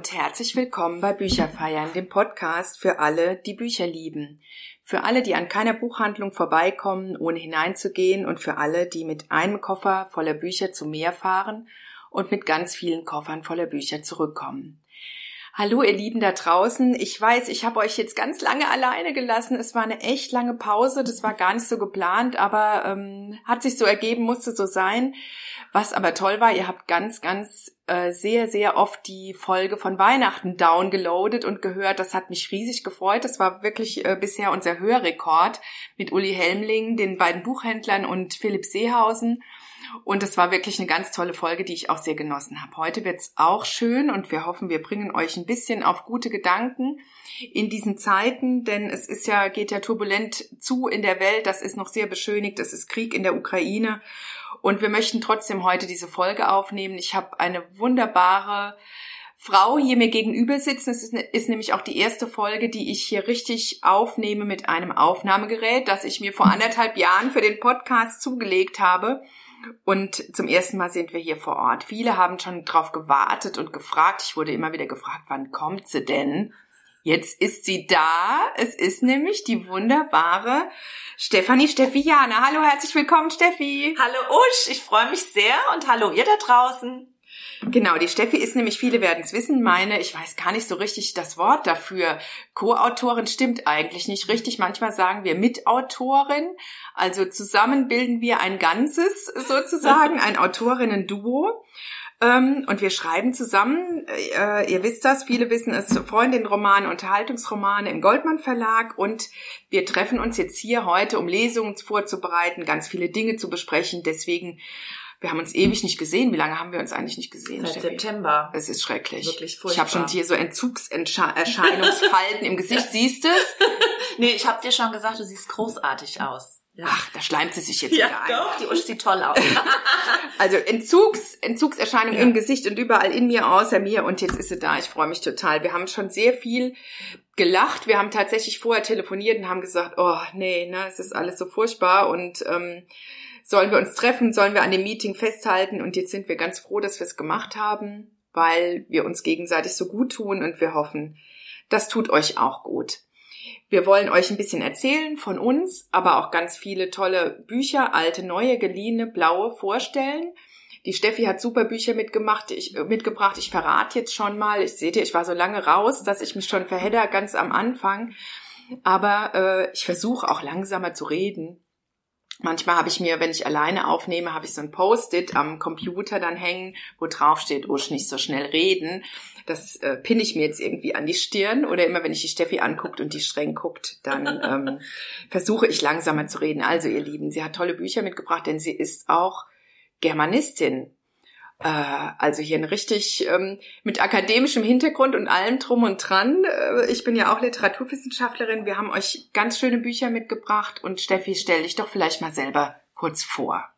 und herzlich willkommen bei Bücherfeiern, dem Podcast für alle, die Bücher lieben. Für alle, die an keiner Buchhandlung vorbeikommen, ohne hineinzugehen und für alle, die mit einem Koffer voller Bücher zum Meer fahren und mit ganz vielen Koffern voller Bücher zurückkommen. Hallo ihr Lieben da draußen. Ich weiß, ich habe euch jetzt ganz lange alleine gelassen. Es war eine echt lange Pause. Das war gar nicht so geplant, aber ähm, hat sich so ergeben, musste so sein. Was aber toll war, ihr habt ganz, ganz äh, sehr, sehr oft die Folge von Weihnachten downgeloadet und gehört. Das hat mich riesig gefreut. Das war wirklich äh, bisher unser Hörrekord mit Uli Helmling, den beiden Buchhändlern und Philipp Seehausen. Und es war wirklich eine ganz tolle Folge, die ich auch sehr genossen habe. Heute wird's auch schön und wir hoffen, wir bringen euch ein bisschen auf gute Gedanken in diesen Zeiten, denn es ist ja, geht ja turbulent zu in der Welt. Das ist noch sehr beschönigt. Es ist Krieg in der Ukraine. Und wir möchten trotzdem heute diese Folge aufnehmen. Ich habe eine wunderbare Frau hier mir gegenüber sitzen. Es ist, ne, ist, nämlich auch die erste Folge, die ich hier richtig aufnehme mit einem Aufnahmegerät, das ich mir vor anderthalb Jahren für den Podcast zugelegt habe. Und zum ersten Mal sind wir hier vor Ort. Viele haben schon drauf gewartet und gefragt. Ich wurde immer wieder gefragt, wann kommt sie denn? Jetzt ist sie da. Es ist nämlich die wunderbare Stefanie Steffiana. Hallo, herzlich willkommen, Steffi. Hallo Usch, ich freue mich sehr und hallo ihr da draußen. Genau, die Steffi ist nämlich, viele werden es wissen, meine, ich weiß gar nicht so richtig das Wort dafür. Co-Autorin stimmt eigentlich nicht richtig. Manchmal sagen wir Mitautorin. Also zusammen bilden wir ein Ganzes sozusagen, ein Autorinnen-Duo. Ähm, und wir schreiben zusammen, äh, ihr wisst das, viele wissen es, Freundin-Romane, Unterhaltungsromane im Goldmann Verlag und wir treffen uns jetzt hier heute, um Lesungen vorzubereiten, ganz viele Dinge zu besprechen. Deswegen wir haben uns ewig nicht gesehen. Wie lange haben wir uns eigentlich nicht gesehen? Seit Steffi? September. Es ist schrecklich. Wirklich furchtbar. Ich habe schon hier so Entzugserscheinungsfalten im Gesicht. Siehst du es? Nee, ich habe dir schon gesagt, du siehst großartig aus. Ja. Ach, da schleimt sie sich jetzt ja, wieder ein. Doch, die Usch sieht toll aus. also Entzugs, Entzugserscheinung ja. im Gesicht und überall in mir, außer mir. Und jetzt ist sie da. Ich freue mich total. Wir haben schon sehr viel gelacht. Wir haben tatsächlich vorher telefoniert und haben gesagt, oh nee, ne, es ist alles so furchtbar und ähm, sollen wir uns treffen, sollen wir an dem Meeting festhalten und jetzt sind wir ganz froh, dass wir es gemacht haben, weil wir uns gegenseitig so gut tun und wir hoffen, das tut euch auch gut. Wir wollen euch ein bisschen erzählen von uns, aber auch ganz viele tolle Bücher, alte, neue, geliehene, blaue vorstellen. Die Steffi hat super Bücher mitgemacht, ich, äh, mitgebracht. Ich verrate jetzt schon mal. Ich sehe, ich war so lange raus, dass ich mich schon verhedder ganz am Anfang. Aber äh, ich versuche auch langsamer zu reden, Manchmal habe ich mir, wenn ich alleine aufnehme, habe ich so ein Post-it am Computer dann hängen, wo drauf steht, Usch, nicht so schnell reden. Das äh, pinne ich mir jetzt irgendwie an die Stirn oder immer, wenn ich die Steffi anguckt und die streng guckt, dann ähm, versuche ich langsamer zu reden. Also ihr Lieben, sie hat tolle Bücher mitgebracht, denn sie ist auch Germanistin. Äh, also hier ein richtig ähm, mit akademischem Hintergrund und allem drum und dran. Äh, ich bin ja auch Literaturwissenschaftlerin. Wir haben euch ganz schöne Bücher mitgebracht und Steffi, stell dich doch vielleicht mal selber kurz vor.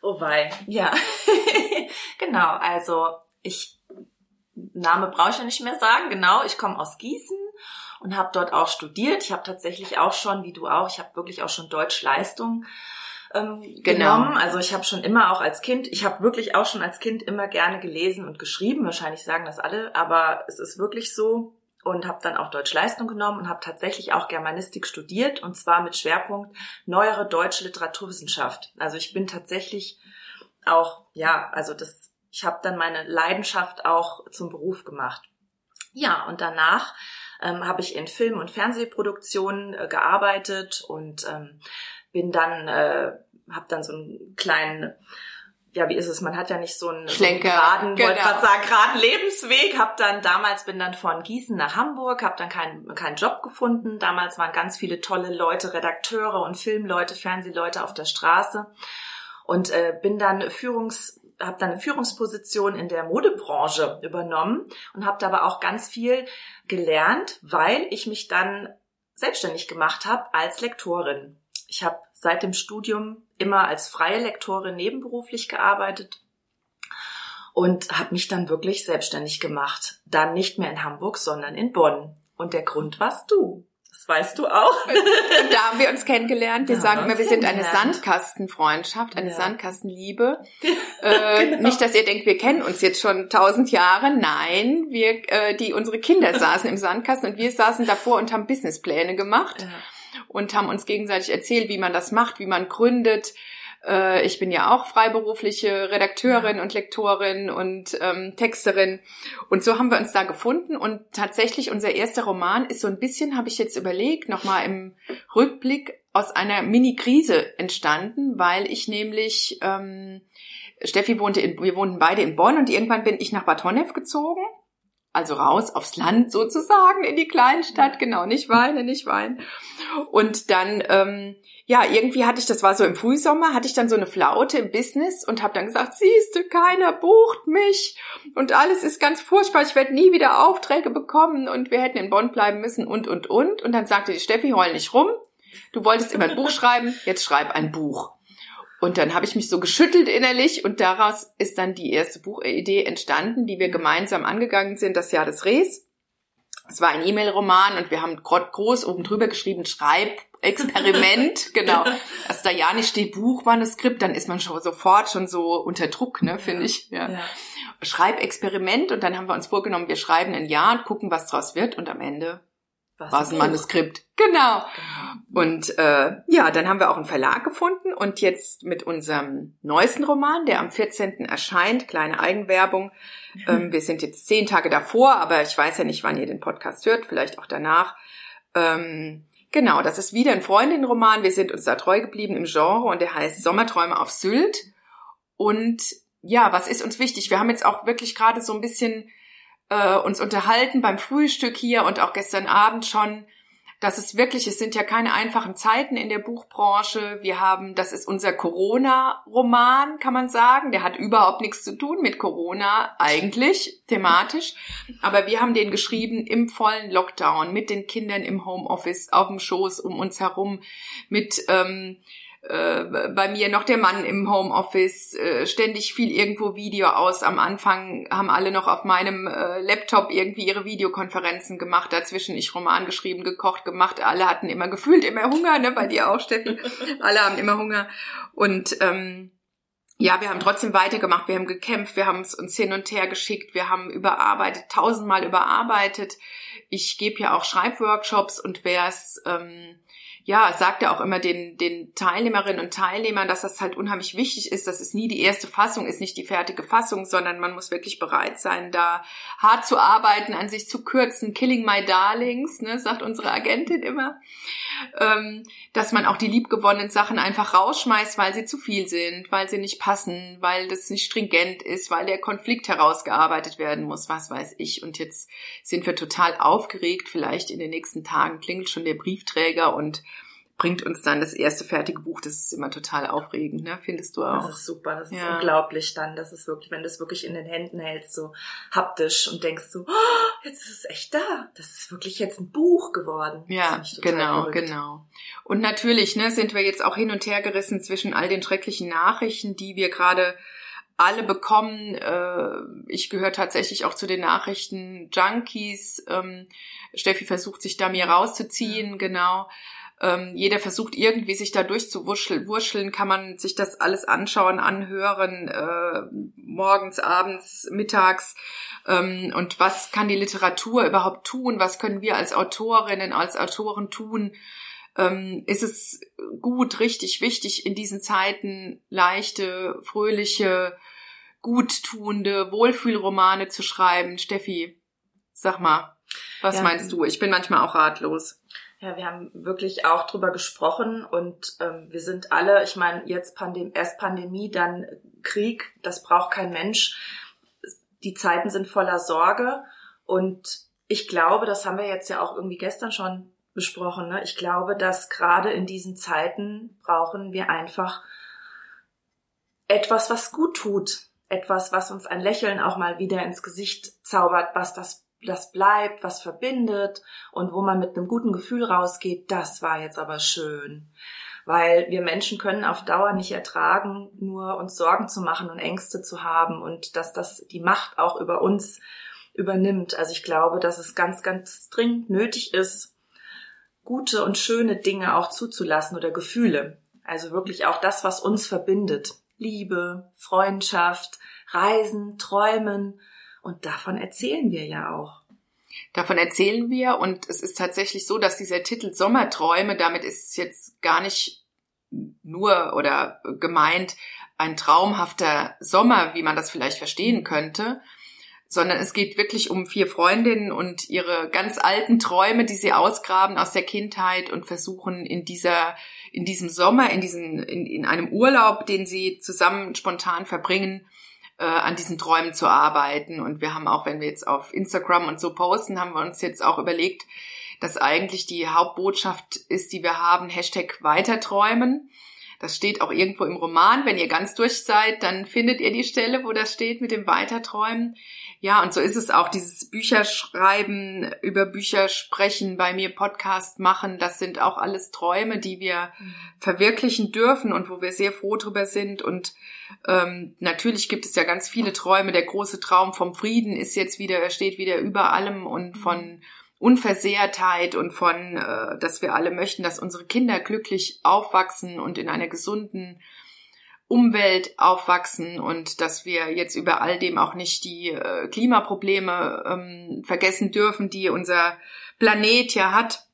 Oh wei, ja. genau, also ich Name brauche ich ja nicht mehr sagen. Genau, ich komme aus Gießen und habe dort auch studiert. Ich habe tatsächlich auch schon, wie du auch, ich habe wirklich auch schon Deutschleistung ähm, genau. genommen. Also ich habe schon immer auch als Kind, ich habe wirklich auch schon als Kind immer gerne gelesen und geschrieben. Wahrscheinlich sagen das alle, aber es ist wirklich so und habe dann auch Deutschleistung genommen und habe tatsächlich auch Germanistik studiert und zwar mit Schwerpunkt neuere deutsche Literaturwissenschaft. Also ich bin tatsächlich auch ja, also das ich habe dann meine Leidenschaft auch zum Beruf gemacht. Ja, und danach ähm, habe ich in Film- und Fernsehproduktionen äh, gearbeitet und ähm, bin dann, äh, habe dann so einen kleinen ja, wie ist es? Man hat ja nicht so einen, Schlenker, so einen geraden, genau. wollte gerade sagen, geraden Lebensweg. Hab dann damals bin dann von Gießen nach Hamburg, habe dann keinen keinen Job gefunden. Damals waren ganz viele tolle Leute, Redakteure und Filmleute, Fernsehleute auf der Straße und äh, bin dann Führungs habe dann eine Führungsposition in der Modebranche übernommen und habe aber auch ganz viel gelernt, weil ich mich dann selbstständig gemacht habe als Lektorin. Ich habe seit dem Studium immer als freie Lektorin nebenberuflich gearbeitet und habe mich dann wirklich selbstständig gemacht. Dann nicht mehr in Hamburg, sondern in Bonn. Und der Grund warst du. Das weißt du auch. Und da haben wir uns kennengelernt. Wir sagen immer, wir sind eine Sandkastenfreundschaft, eine ja. Sandkastenliebe. Äh, genau. Nicht, dass ihr denkt, wir kennen uns jetzt schon tausend Jahre. Nein, wir, äh, die unsere Kinder saßen im Sandkasten und wir saßen davor und haben Businesspläne gemacht ja. Und haben uns gegenseitig erzählt, wie man das macht, wie man gründet äh, ich bin ja auch freiberufliche Redakteurin und Lektorin und ähm, Texterin. Und so haben wir uns da gefunden. Und tatsächlich unser erster Roman ist so ein bisschen, habe ich jetzt überlegt, nochmal im Rückblick aus einer Mini-Krise entstanden, weil ich nämlich, ähm, Steffi wohnte in, wir wohnten beide in Bonn und irgendwann bin ich nach Bad Honnef gezogen also raus aufs Land sozusagen in die Kleinstadt, genau, nicht weinen, nicht weinen. Und dann, ähm, ja, irgendwie hatte ich, das war so im Frühsommer, hatte ich dann so eine Flaute im Business und habe dann gesagt, siehste, keiner bucht mich und alles ist ganz furchtbar, ich werde nie wieder Aufträge bekommen und wir hätten in Bonn bleiben müssen und, und, und. Und dann sagte die Steffi, heul nicht rum, du wolltest immer ein Buch schreiben, jetzt schreib ein Buch. Und dann habe ich mich so geschüttelt innerlich und daraus ist dann die erste Buchidee entstanden, die wir gemeinsam angegangen sind, das Jahr des Rehs. Es war ein E-Mail-Roman und wir haben groß oben drüber geschrieben, Schreibexperiment, genau. Also da ja nicht steht Buchmanuskript, dann ist man schon sofort schon so unter Druck, ne, finde ich. Ja. ja. Schreibexperiment und dann haben wir uns vorgenommen, wir schreiben ein Jahr und gucken, was draus wird und am Ende war es ein Manuskript. Genau. genau. Und äh, ja, dann haben wir auch einen Verlag gefunden und jetzt mit unserem neuesten Roman, der am 14. erscheint, kleine Eigenwerbung. Ähm, wir sind jetzt zehn Tage davor, aber ich weiß ja nicht, wann ihr den Podcast hört, vielleicht auch danach. Ähm, genau, das ist wieder ein Freundinnenroman. Wir sind uns da treu geblieben im Genre und der heißt Sommerträume auf Sylt. Und ja, was ist uns wichtig? Wir haben jetzt auch wirklich gerade so ein bisschen äh, uns unterhalten beim Frühstück hier und auch gestern Abend schon, dass es wirklich, es sind ja keine einfachen Zeiten in der Buchbranche. Wir haben, das ist unser Corona-Roman, kann man sagen. Der hat überhaupt nichts zu tun mit Corona, eigentlich, thematisch. Aber wir haben den geschrieben im vollen Lockdown, mit den Kindern im Homeoffice, auf dem Schoß um uns herum, mit ähm, äh, bei mir noch der Mann im Homeoffice, äh, ständig fiel irgendwo Video aus. Am Anfang haben alle noch auf meinem äh, Laptop irgendwie ihre Videokonferenzen gemacht, dazwischen ich Roman geschrieben, gekocht, gemacht. Alle hatten immer gefühlt immer Hunger, ne? Bei dir auch, Steffi. alle haben immer Hunger. Und ähm, ja, wir haben trotzdem weitergemacht, wir haben gekämpft, wir haben es uns hin und her geschickt, wir haben überarbeitet, tausendmal überarbeitet. Ich gebe ja auch Schreibworkshops und wer es ähm, ja, sagt er auch immer den, den Teilnehmerinnen und Teilnehmern, dass das halt unheimlich wichtig ist, dass es nie die erste Fassung ist, nicht die fertige Fassung, sondern man muss wirklich bereit sein, da hart zu arbeiten, an sich zu kürzen, killing my darlings, ne, sagt unsere Agentin immer, ähm, dass man auch die liebgewonnenen Sachen einfach rausschmeißt, weil sie zu viel sind, weil sie nicht passen, weil das nicht stringent ist, weil der Konflikt herausgearbeitet werden muss, was weiß ich. Und jetzt sind wir total aufgeregt, vielleicht in den nächsten Tagen klingelt schon der Briefträger und bringt uns dann das erste fertige Buch. Das ist immer total aufregend, ne? Findest du auch? Das ist super, das ist ja. unglaublich dann. Das ist wirklich, wenn du es wirklich in den Händen hältst, so haptisch und denkst so, oh, jetzt ist es echt da. Das ist wirklich jetzt ein Buch geworden. Ja, genau, verrückt. genau. Und natürlich, ne, sind wir jetzt auch hin und her gerissen zwischen all den schrecklichen Nachrichten, die wir gerade alle bekommen. Äh, ich gehöre tatsächlich auch zu den Nachrichten Junkies. Ähm, Steffi versucht sich da mir rauszuziehen, genau. Ähm, jeder versucht irgendwie sich da durchzuwurscheln, kann man sich das alles anschauen, anhören, äh, morgens, abends, mittags. Ähm, und was kann die Literatur überhaupt tun? Was können wir als Autorinnen, als Autoren tun? Ähm, ist es gut, richtig, wichtig, in diesen Zeiten leichte, fröhliche, guttuende Wohlfühlromane zu schreiben? Steffi, sag mal, was ja, meinst du? Ich bin manchmal auch ratlos. Ja, wir haben wirklich auch drüber gesprochen und ähm, wir sind alle, ich meine, jetzt Pandem erst Pandemie, dann Krieg, das braucht kein Mensch. Die Zeiten sind voller Sorge und ich glaube, das haben wir jetzt ja auch irgendwie gestern schon besprochen, ne? ich glaube, dass gerade in diesen Zeiten brauchen wir einfach etwas, was gut tut, etwas, was uns ein Lächeln auch mal wieder ins Gesicht zaubert, was das das bleibt, was verbindet und wo man mit einem guten Gefühl rausgeht, das war jetzt aber schön. Weil wir Menschen können auf Dauer nicht ertragen, nur uns Sorgen zu machen und Ängste zu haben und dass das die Macht auch über uns übernimmt. Also ich glaube, dass es ganz, ganz dringend nötig ist, gute und schöne Dinge auch zuzulassen oder Gefühle. Also wirklich auch das, was uns verbindet. Liebe, Freundschaft, Reisen, Träumen. Und davon erzählen wir ja auch. Davon erzählen wir und es ist tatsächlich so, dass dieser Titel Sommerträume, damit ist es jetzt gar nicht nur oder gemeint ein traumhafter Sommer, wie man das vielleicht verstehen könnte, sondern es geht wirklich um vier Freundinnen und ihre ganz alten Träume, die sie ausgraben aus der Kindheit und versuchen in dieser, in diesem Sommer, in diesen, in, in einem Urlaub, den sie zusammen spontan verbringen, äh, an diesen Träumen zu arbeiten. Und wir haben auch, wenn wir jetzt auf Instagram und so posten, haben wir uns jetzt auch überlegt, dass eigentlich die Hauptbotschaft ist, die wir haben, Hashtag Weiterträumen. Das steht auch irgendwo im Roman. Wenn ihr ganz durch seid, dann findet ihr die Stelle, wo das steht mit dem Weiterträumen. Ja, und so ist es auch, dieses Bücherschreiben, über Bücher sprechen, bei mir Podcast machen, das sind auch alles Träume, die wir mhm. verwirklichen dürfen und wo wir sehr froh drüber sind. Und ähm, natürlich gibt es ja ganz viele Träume. Der große Traum vom Frieden ist jetzt wieder, er steht wieder über allem und von Unversehrtheit und von, äh, dass wir alle möchten, dass unsere Kinder glücklich aufwachsen und in einer gesunden Umwelt aufwachsen und dass wir jetzt über all dem auch nicht die äh, Klimaprobleme ähm, vergessen dürfen, die unser Planet ja hat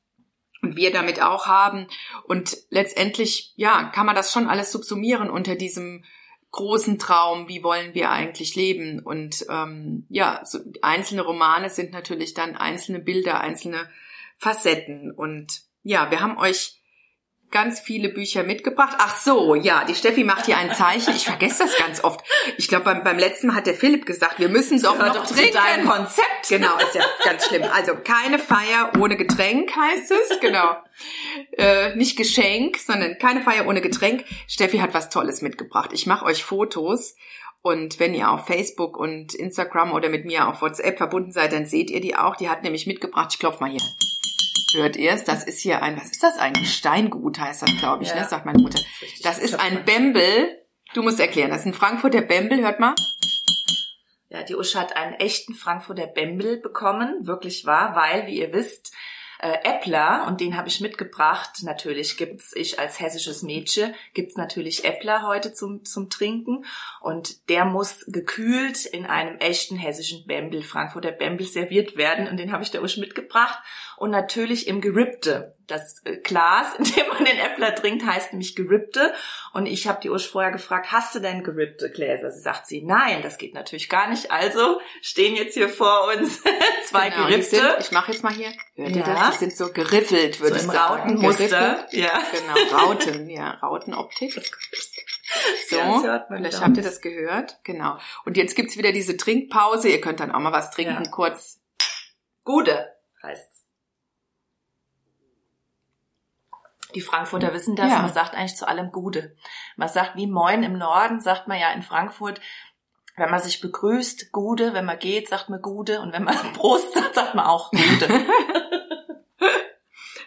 und wir damit auch haben. Und letztendlich, ja, kann man das schon alles subsumieren unter diesem großen Traum, wie wollen wir eigentlich leben? Und ähm, ja, so einzelne Romane sind natürlich dann einzelne Bilder, einzelne Facetten. Und ja, wir haben euch ganz viele Bücher mitgebracht. Ach so, ja, die Steffi macht hier ein Zeichen. Ich vergesse das ganz oft. Ich glaube, beim, beim letzten Mal hat der Philipp gesagt, wir müssen doch noch doch trinken. Dein Konzept. Genau, ist ja ganz schlimm. Also keine Feier ohne Getränk heißt es. Genau. Äh, nicht Geschenk, sondern keine Feier ohne Getränk. Steffi hat was Tolles mitgebracht. Ich mache euch Fotos. Und wenn ihr auf Facebook und Instagram oder mit mir auf WhatsApp verbunden seid, dann seht ihr die auch. Die hat nämlich mitgebracht. Ich klopf mal hier hört ihr es? Das ist hier ein, was ist das eigentlich? Steingut heißt das, glaube ich, ne? ja. ne? sagt meine Mutter. Das ist ein Bembel. Du musst erklären, das ist ein Frankfurter Bembel, hört mal. Ja, die Usche hat einen echten Frankfurter Bembel bekommen, wirklich wahr, weil, wie ihr wisst, äh, Äppler und den habe ich mitgebracht. Natürlich gibt's ich als hessisches Mädchen gibt's natürlich Äppler heute zum zum Trinken und der muss gekühlt in einem echten hessischen Bembel Frankfurter Bembel serviert werden und den habe ich der Usch mitgebracht und natürlich im Gerippte. Das äh, Glas, in dem man den Äppler trinkt, heißt nämlich Gerippte. Und ich habe die Usch vorher gefragt, hast du denn gerippte Gläser? Sie sagt sie, nein, das geht natürlich gar nicht. Also stehen jetzt hier vor uns zwei genau, Gerippte. Sind, ich mache jetzt mal hier. Hört ihr das? Die sind so geriffelt, würde so ich sagen. Rautenmuster. Ja. Genau, Rauten, ja, Rautenoptik. So, vielleicht habt ihr das gehört. Genau. Und jetzt gibt's wieder diese Trinkpause. Ihr könnt dann auch mal was trinken, ja. kurz. Gude heißt's. Die Frankfurter wissen das. Ja. Man sagt eigentlich zu allem Gude. Man sagt wie Moin im Norden, sagt man ja in Frankfurt. Wenn man sich begrüßt, Gude. Wenn man geht, sagt man Gude. Und wenn man Prost sagt, sagt man auch Gude.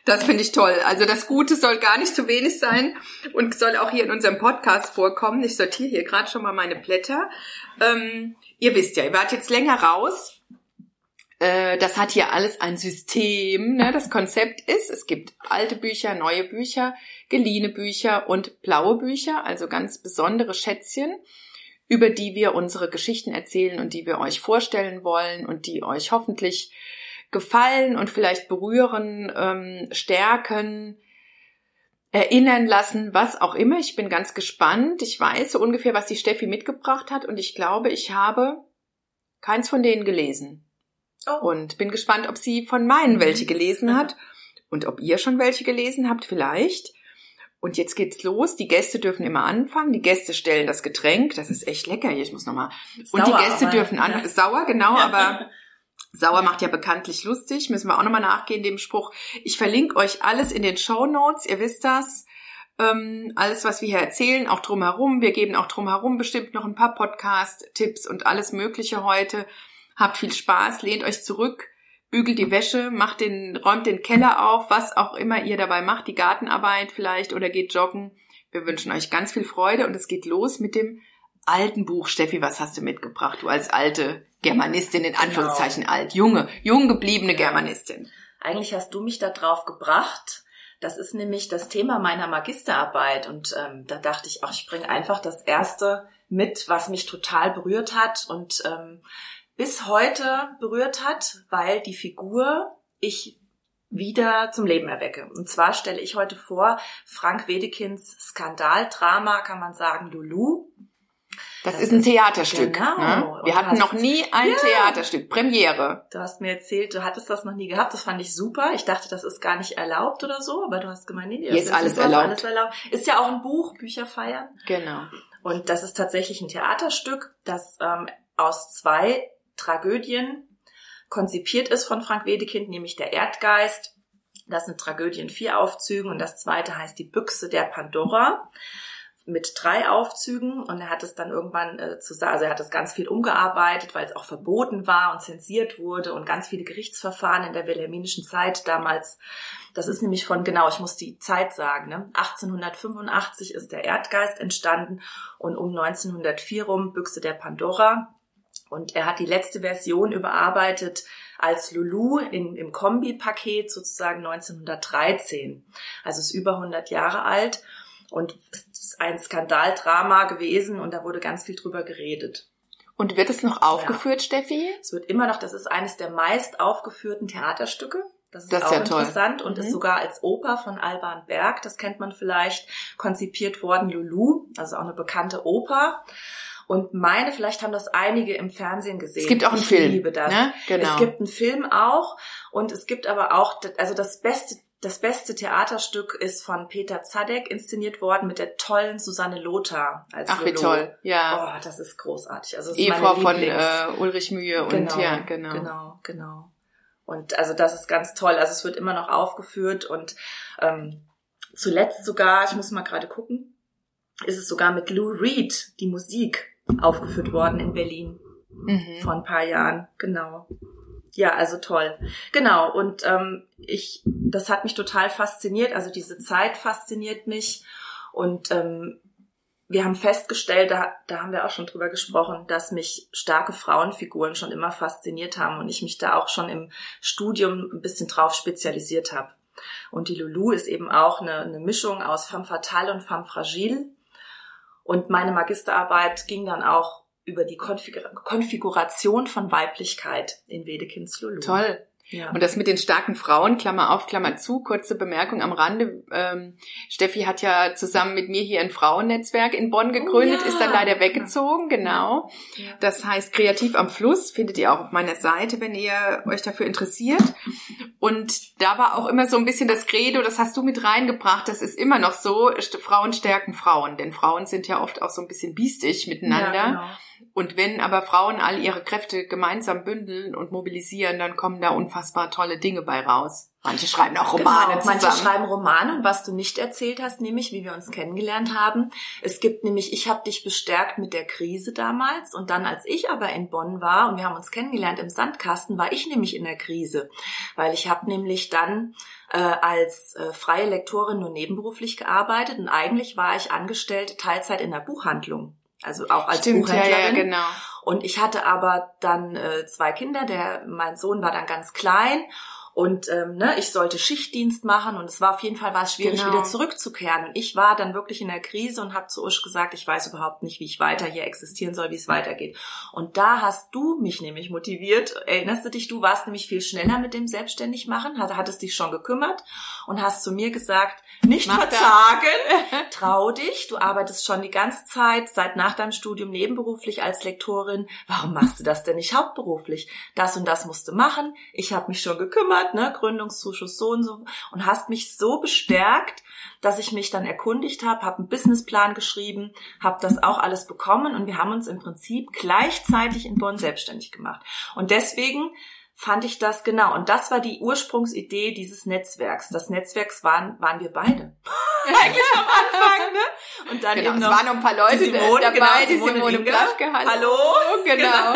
Das finde ich toll. Also das Gute soll gar nicht zu wenig sein und soll auch hier in unserem Podcast vorkommen. Ich sortiere hier gerade schon mal meine Blätter. Ähm, ihr wisst ja, ihr wart jetzt länger raus äh, das hat hier alles ein System. Ne? Das Konzept ist, es gibt alte Bücher, neue Bücher, geliehene Bücher und blaue Bücher, also ganz besondere Schätzchen, über die wir unsere Geschichten erzählen und die wir euch vorstellen wollen und die euch hoffentlich gefallen und vielleicht berühren, ähm, stärken, erinnern lassen, was auch immer. Ich bin ganz gespannt. Ich weiß so ungefähr, was die Steffi mitgebracht hat und ich glaube, ich habe keins von denen gelesen. Oh. Und bin gespannt, ob sie von meinen welche gelesen hat und ob ihr schon welche gelesen habt vielleicht. Und jetzt geht's los. Die Gäste dürfen immer anfangen. Die Gäste stellen das Getränk. Das ist echt lecker hier. Ich muss nochmal. Und die Gäste aber, dürfen an. Ja. Sauer, genau, aber sauer macht ja bekanntlich lustig. Müssen wir auch nochmal nachgehen, dem Spruch. Ich verlinke euch alles in den Show Notes. Ihr wisst das. Ähm, alles, was wir hier erzählen, auch drumherum. Wir geben auch drumherum bestimmt noch ein paar Podcast-Tipps und alles Mögliche heute. Habt viel Spaß, lehnt euch zurück, bügelt die Wäsche, macht den, räumt den Keller auf, was auch immer ihr dabei macht, die Gartenarbeit vielleicht oder geht joggen. Wir wünschen euch ganz viel Freude und es geht los mit dem alten Buch. Steffi, was hast du mitgebracht? Du als alte Germanistin, in Anführungszeichen genau. alt, junge, jung gebliebene Germanistin. eigentlich hast du mich da drauf gebracht. Das ist nämlich das Thema meiner Magisterarbeit. Und ähm, da dachte ich, ach, ich bringe einfach das erste mit, was mich total berührt hat und ähm, bis heute berührt hat, weil die Figur ich wieder zum Leben erwecke. Und zwar stelle ich heute vor Frank Wedekinds Skandaldrama, kann man sagen, Lulu. Das, das ist ein Theaterstück. Genau. Ne? Wir hatten noch nie ein ja. Theaterstück, Premiere. Du hast mir erzählt, du hattest das noch nie gehabt. Das fand ich super. Ich dachte, das ist gar nicht erlaubt oder so, aber du hast gemeint, nee, Jetzt ist alles erlaubt. alles erlaubt. Ist ja auch ein Buch, Bücher feiern. Genau. Und das ist tatsächlich ein Theaterstück, das ähm, aus zwei Tragödien konzipiert ist von Frank Wedekind, nämlich der Erdgeist. Das sind Tragödien vier Aufzügen und das zweite heißt die Büchse der Pandora mit drei Aufzügen und er hat es dann irgendwann äh, zu also er hat es ganz viel umgearbeitet, weil es auch verboten war und zensiert wurde und ganz viele Gerichtsverfahren in der wilhelminischen Zeit damals. Das ist nämlich von genau, ich muss die Zeit sagen, ne? 1885 ist der Erdgeist entstanden und um 1904 rum Büchse der Pandora. Und er hat die letzte Version überarbeitet als Lulu in, im Kombi-Paket sozusagen 1913. Also ist über 100 Jahre alt und ist ein Skandaldrama gewesen und da wurde ganz viel drüber geredet. Und wird es noch aufgeführt, ja. Steffi? Es wird immer noch, das ist eines der meist aufgeführten Theaterstücke. Das ist, das ist auch ja interessant toll. und mhm. ist sogar als Oper von Alban Berg, das kennt man vielleicht, konzipiert worden, Lulu, also auch eine bekannte Oper. Und meine, vielleicht haben das einige im Fernsehen gesehen. Es gibt auch einen ich Film. Ich liebe das. Ne? Genau. Es gibt einen Film auch und es gibt aber auch, also das beste das beste Theaterstück ist von Peter Zadek inszeniert worden mit der tollen Susanne Lothar als Ach, Lolo. wie toll, ja. Oh, das ist großartig. Also das Ehefrau von äh, Ulrich Mühe und genau, ja, genau. Genau, genau. Und also das ist ganz toll. Also es wird immer noch aufgeführt und ähm, zuletzt sogar, ich muss mal gerade gucken, ist es sogar mit Lou Reed, die Musik, aufgeführt worden in Berlin. Mhm. Vor ein paar Jahren, genau. Ja, also toll. Genau, und ähm, ich, das hat mich total fasziniert, also diese Zeit fasziniert mich. Und ähm, wir haben festgestellt, da, da haben wir auch schon drüber gesprochen, dass mich starke Frauenfiguren schon immer fasziniert haben und ich mich da auch schon im Studium ein bisschen drauf spezialisiert habe. Und die Lulu ist eben auch eine, eine Mischung aus femme fatale und femme fragile. Und meine Magisterarbeit ging dann auch über die Konfiguration von Weiblichkeit in Wedekinds Lulu. Toll. Ja. Und das mit den starken Frauen, Klammer auf, Klammer zu, kurze Bemerkung am Rande. Ähm, Steffi hat ja zusammen mit mir hier ein Frauennetzwerk in Bonn gegründet, oh, ja. ist dann leider weggezogen, genau. Ja. Das heißt Kreativ am Fluss, findet ihr auch auf meiner Seite, wenn ihr euch dafür interessiert. Und da war auch immer so ein bisschen das Credo, das hast du mit reingebracht, das ist immer noch so, Frauen stärken Frauen, denn Frauen sind ja oft auch so ein bisschen biestig miteinander. Genau. Und wenn aber Frauen all ihre Kräfte gemeinsam bündeln und mobilisieren, dann kommen da unfassbar tolle Dinge bei raus. Manche schreiben auch Romane genau, zusammen. Manche schreiben Romane und was du nicht erzählt hast, nämlich wie wir uns kennengelernt haben. Es gibt nämlich, ich habe dich bestärkt mit der Krise damals und dann, als ich aber in Bonn war und wir haben uns kennengelernt im Sandkasten, war ich nämlich in der Krise, weil ich habe nämlich dann äh, als äh, freie Lektorin nur nebenberuflich gearbeitet und eigentlich war ich angestellt Teilzeit in der Buchhandlung. Also auch als Stimmt, Buchhändlerin. Ja, ja, genau. Und ich hatte aber dann äh, zwei Kinder. Der mein Sohn war dann ganz klein und ähm, ne, ich sollte Schichtdienst machen und es war auf jeden Fall war es schwierig, genau. wieder zurückzukehren. Und ich war dann wirklich in der Krise und habe zu Usch gesagt, ich weiß überhaupt nicht, wie ich weiter hier existieren soll, wie es weitergeht. Und da hast du mich nämlich motiviert. Erinnerst du dich, du warst nämlich viel schneller mit dem Selbstständigmachen, hattest dich schon gekümmert und hast zu mir gesagt, nicht Mach verzagen, trau dich, du arbeitest schon die ganze Zeit, seit nach deinem Studium nebenberuflich als Lektorin. Warum machst du das denn nicht hauptberuflich? Das und das musst du machen. Ich habe mich schon gekümmert bezahlt, ne, Gründungszuschuss so und so und hast mich so bestärkt, dass ich mich dann erkundigt habe, habe einen Businessplan geschrieben, habe das auch alles bekommen und wir haben uns im Prinzip gleichzeitig in Bonn selbstständig gemacht. Und deswegen fand ich das genau. Und das war die Ursprungsidee dieses Netzwerks. Das Netzwerks waren, waren wir beide. Eigentlich am Anfang, ne? Und dann genau, eben noch es waren noch ein paar Leute Simone, dabei, genau, die Simone, Plaschke. Hallo. Genau. genau.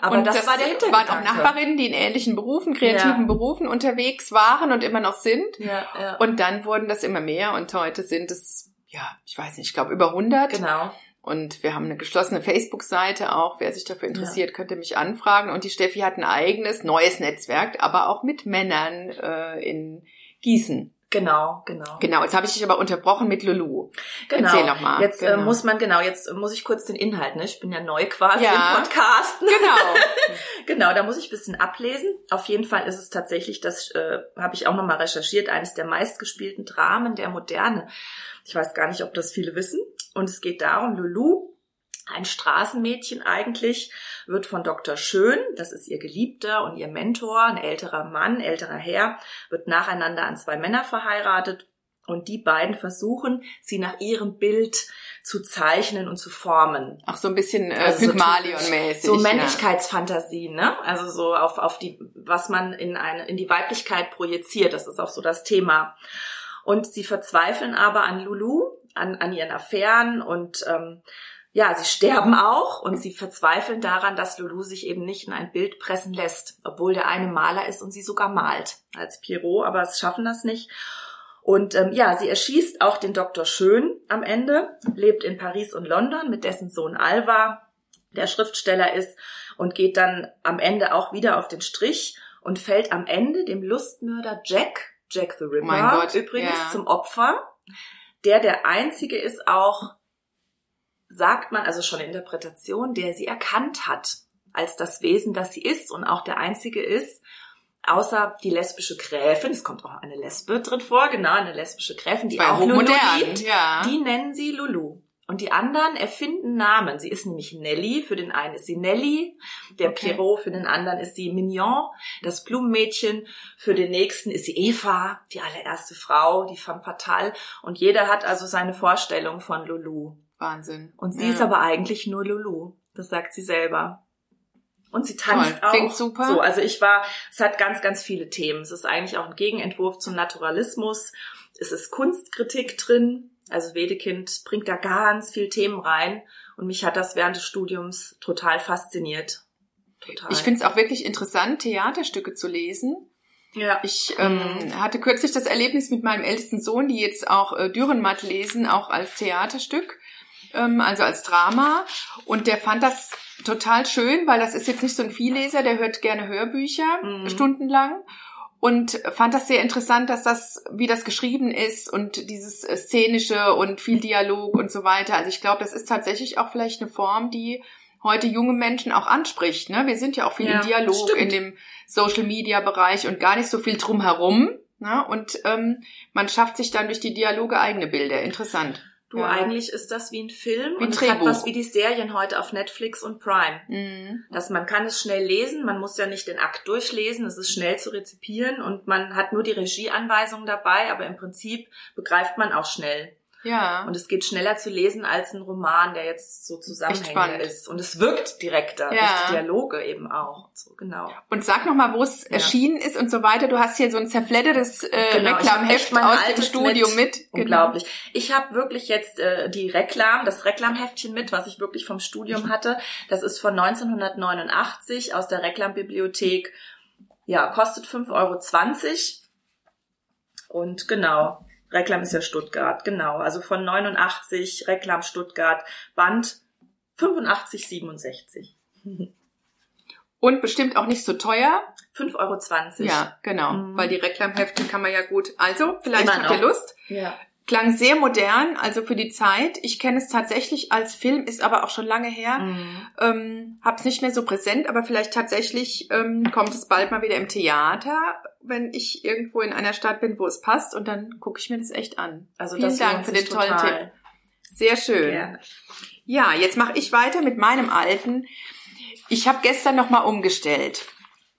Aber und das, das war der Hintergrund. waren auch Nachbarinnen, die in ähnlichen Berufen, kreativen ja. Berufen unterwegs waren und immer noch sind. Ja, ja. Und dann wurden das immer mehr und heute sind es, ja, ich weiß nicht, ich glaube über 100. Genau. Und wir haben eine geschlossene Facebook-Seite auch. Wer sich dafür interessiert, ja. könnte mich anfragen. Und die Steffi hat ein eigenes neues Netzwerk, aber auch mit Männern äh, in Gießen. Genau, genau. Genau, jetzt habe ich dich aber unterbrochen mit Lulu. Genau. Erzähl noch mal. Jetzt äh, genau. äh, muss man, genau, jetzt muss ich kurz den Inhalt, ne? Ich bin ja neu quasi ja. im Podcast. Genau. genau, da muss ich ein bisschen ablesen. Auf jeden Fall ist es tatsächlich, das äh, habe ich auch nochmal recherchiert, eines der meistgespielten Dramen der Moderne. Ich weiß gar nicht, ob das viele wissen. Und es geht darum, Lulu ein Straßenmädchen eigentlich, wird von Dr. Schön, das ist ihr Geliebter und ihr Mentor, ein älterer Mann, älterer Herr, wird nacheinander an zwei Männer verheiratet und die beiden versuchen, sie nach ihrem Bild zu zeichnen und zu formen. Ach, so ein bisschen äh, also Pygmalion-mäßig. So, so Männlichkeitsfantasien, ne? Also so auf, auf die, was man in eine, in die Weiblichkeit projiziert. Das ist auch so das Thema. Und sie verzweifeln aber an Lulu, an, an ihren Affären und ähm, ja, sie sterben auch und sie verzweifeln daran, dass Lulu sich eben nicht in ein Bild pressen lässt, obwohl der eine Maler ist und sie sogar malt als Pierrot, aber es schaffen das nicht. Und ähm, ja, sie erschießt auch den Dr. Schön am Ende, lebt in Paris und London mit dessen Sohn Alva, der Schriftsteller ist, und geht dann am Ende auch wieder auf den Strich und fällt am Ende dem Lustmörder Jack, Jack the Ripper, mein Gott, übrigens ja. zum Opfer, der der einzige ist auch, sagt man also schon Interpretation, der sie erkannt hat als das Wesen, das sie ist und auch der einzige ist, außer die lesbische Gräfin, es kommt auch eine Lesbe drin vor, genau, eine lesbische Gräfin, die auch Lulu liebt, ja. die nennen sie Lulu. Und die anderen erfinden Namen. Sie ist nämlich Nelly, für den einen ist sie Nelly, der okay. Pierrot, für den anderen ist sie Mignon, das Blumenmädchen, für den nächsten ist sie Eva, die allererste Frau, die femme fatale. Und jeder hat also seine Vorstellung von Lulu. Wahnsinn. Und sie ja. ist aber eigentlich nur Lulu. Das sagt sie selber. Und sie tanzt Toll. auch. Klingt super. So, also ich war, es hat ganz, ganz viele Themen. Es ist eigentlich auch ein Gegenentwurf zum Naturalismus. Es ist Kunstkritik drin. Also Wedekind bringt da ganz viel Themen rein. Und mich hat das während des Studiums total fasziniert. Total. Ich finde es auch wirklich interessant, Theaterstücke zu lesen. Ja. Ich ähm, hatte kürzlich das Erlebnis mit meinem ältesten Sohn, die jetzt auch äh, Dürrenmatt lesen, auch als Theaterstück ähm, also als Drama. Und der fand das total schön, weil das ist jetzt nicht so ein Vielleser, der hört gerne Hörbücher mhm. stundenlang und fand das sehr interessant, dass das, wie das geschrieben ist und dieses äh, szenische und viel Dialog und so weiter. Also ich glaube, das ist tatsächlich auch vielleicht eine Form, die heute junge Menschen auch anspricht. Ne? Wir sind ja auch viel ja, im Dialog stimmt. in dem Social Media Bereich und gar nicht so viel drumherum. Ne? Und ähm, man schafft sich dann durch die Dialoge eigene Bilder. Interessant. Du, ja. eigentlich ist das wie ein Film wie und es hat was wie die Serien heute auf Netflix und Prime. Mhm. Dass man kann es schnell lesen, man muss ja nicht den Akt durchlesen, es ist schnell zu rezipieren und man hat nur die Regieanweisungen dabei, aber im Prinzip begreift man auch schnell. Ja. Und es geht schneller zu lesen als ein Roman, der jetzt so zusammenhängend ist. Und es wirkt direkter, ja. durch die Dialoge eben auch. So, genau. Und sag nochmal, wo es ja. erschienen ist und so weiter. Du hast hier so ein zerfleddertes äh, genau, Reklamheft aus dem Studio mit. mit. Genau. Unglaublich. Ich habe wirklich jetzt äh, die Reklam, das Reklamheftchen mit, was ich wirklich vom Studium hatte. Das ist von 1989 aus der Reklambibliothek. Ja, kostet 5,20 Euro. Und genau, Reklam ist ja Stuttgart, genau. Also von 89, Reklam Stuttgart, Band 85, 67. Und bestimmt auch nicht so teuer. 5,20 Euro. Ja, genau. Mhm. Weil die Reklamhefte kann man ja gut. Also, vielleicht habt ihr Lust. Ja. Klang sehr modern, also für die Zeit. Ich kenne es tatsächlich als Film, ist aber auch schon lange her. Mhm. Ähm, hab's nicht mehr so präsent, aber vielleicht tatsächlich ähm, kommt es bald mal wieder im Theater, wenn ich irgendwo in einer Stadt bin, wo es passt. Und dann gucke ich mir das echt an. Also Vielen das Dank für den tollen total. Tipp. Sehr schön. Gerne. Ja, jetzt mache ich weiter mit meinem alten. Ich habe gestern nochmal umgestellt,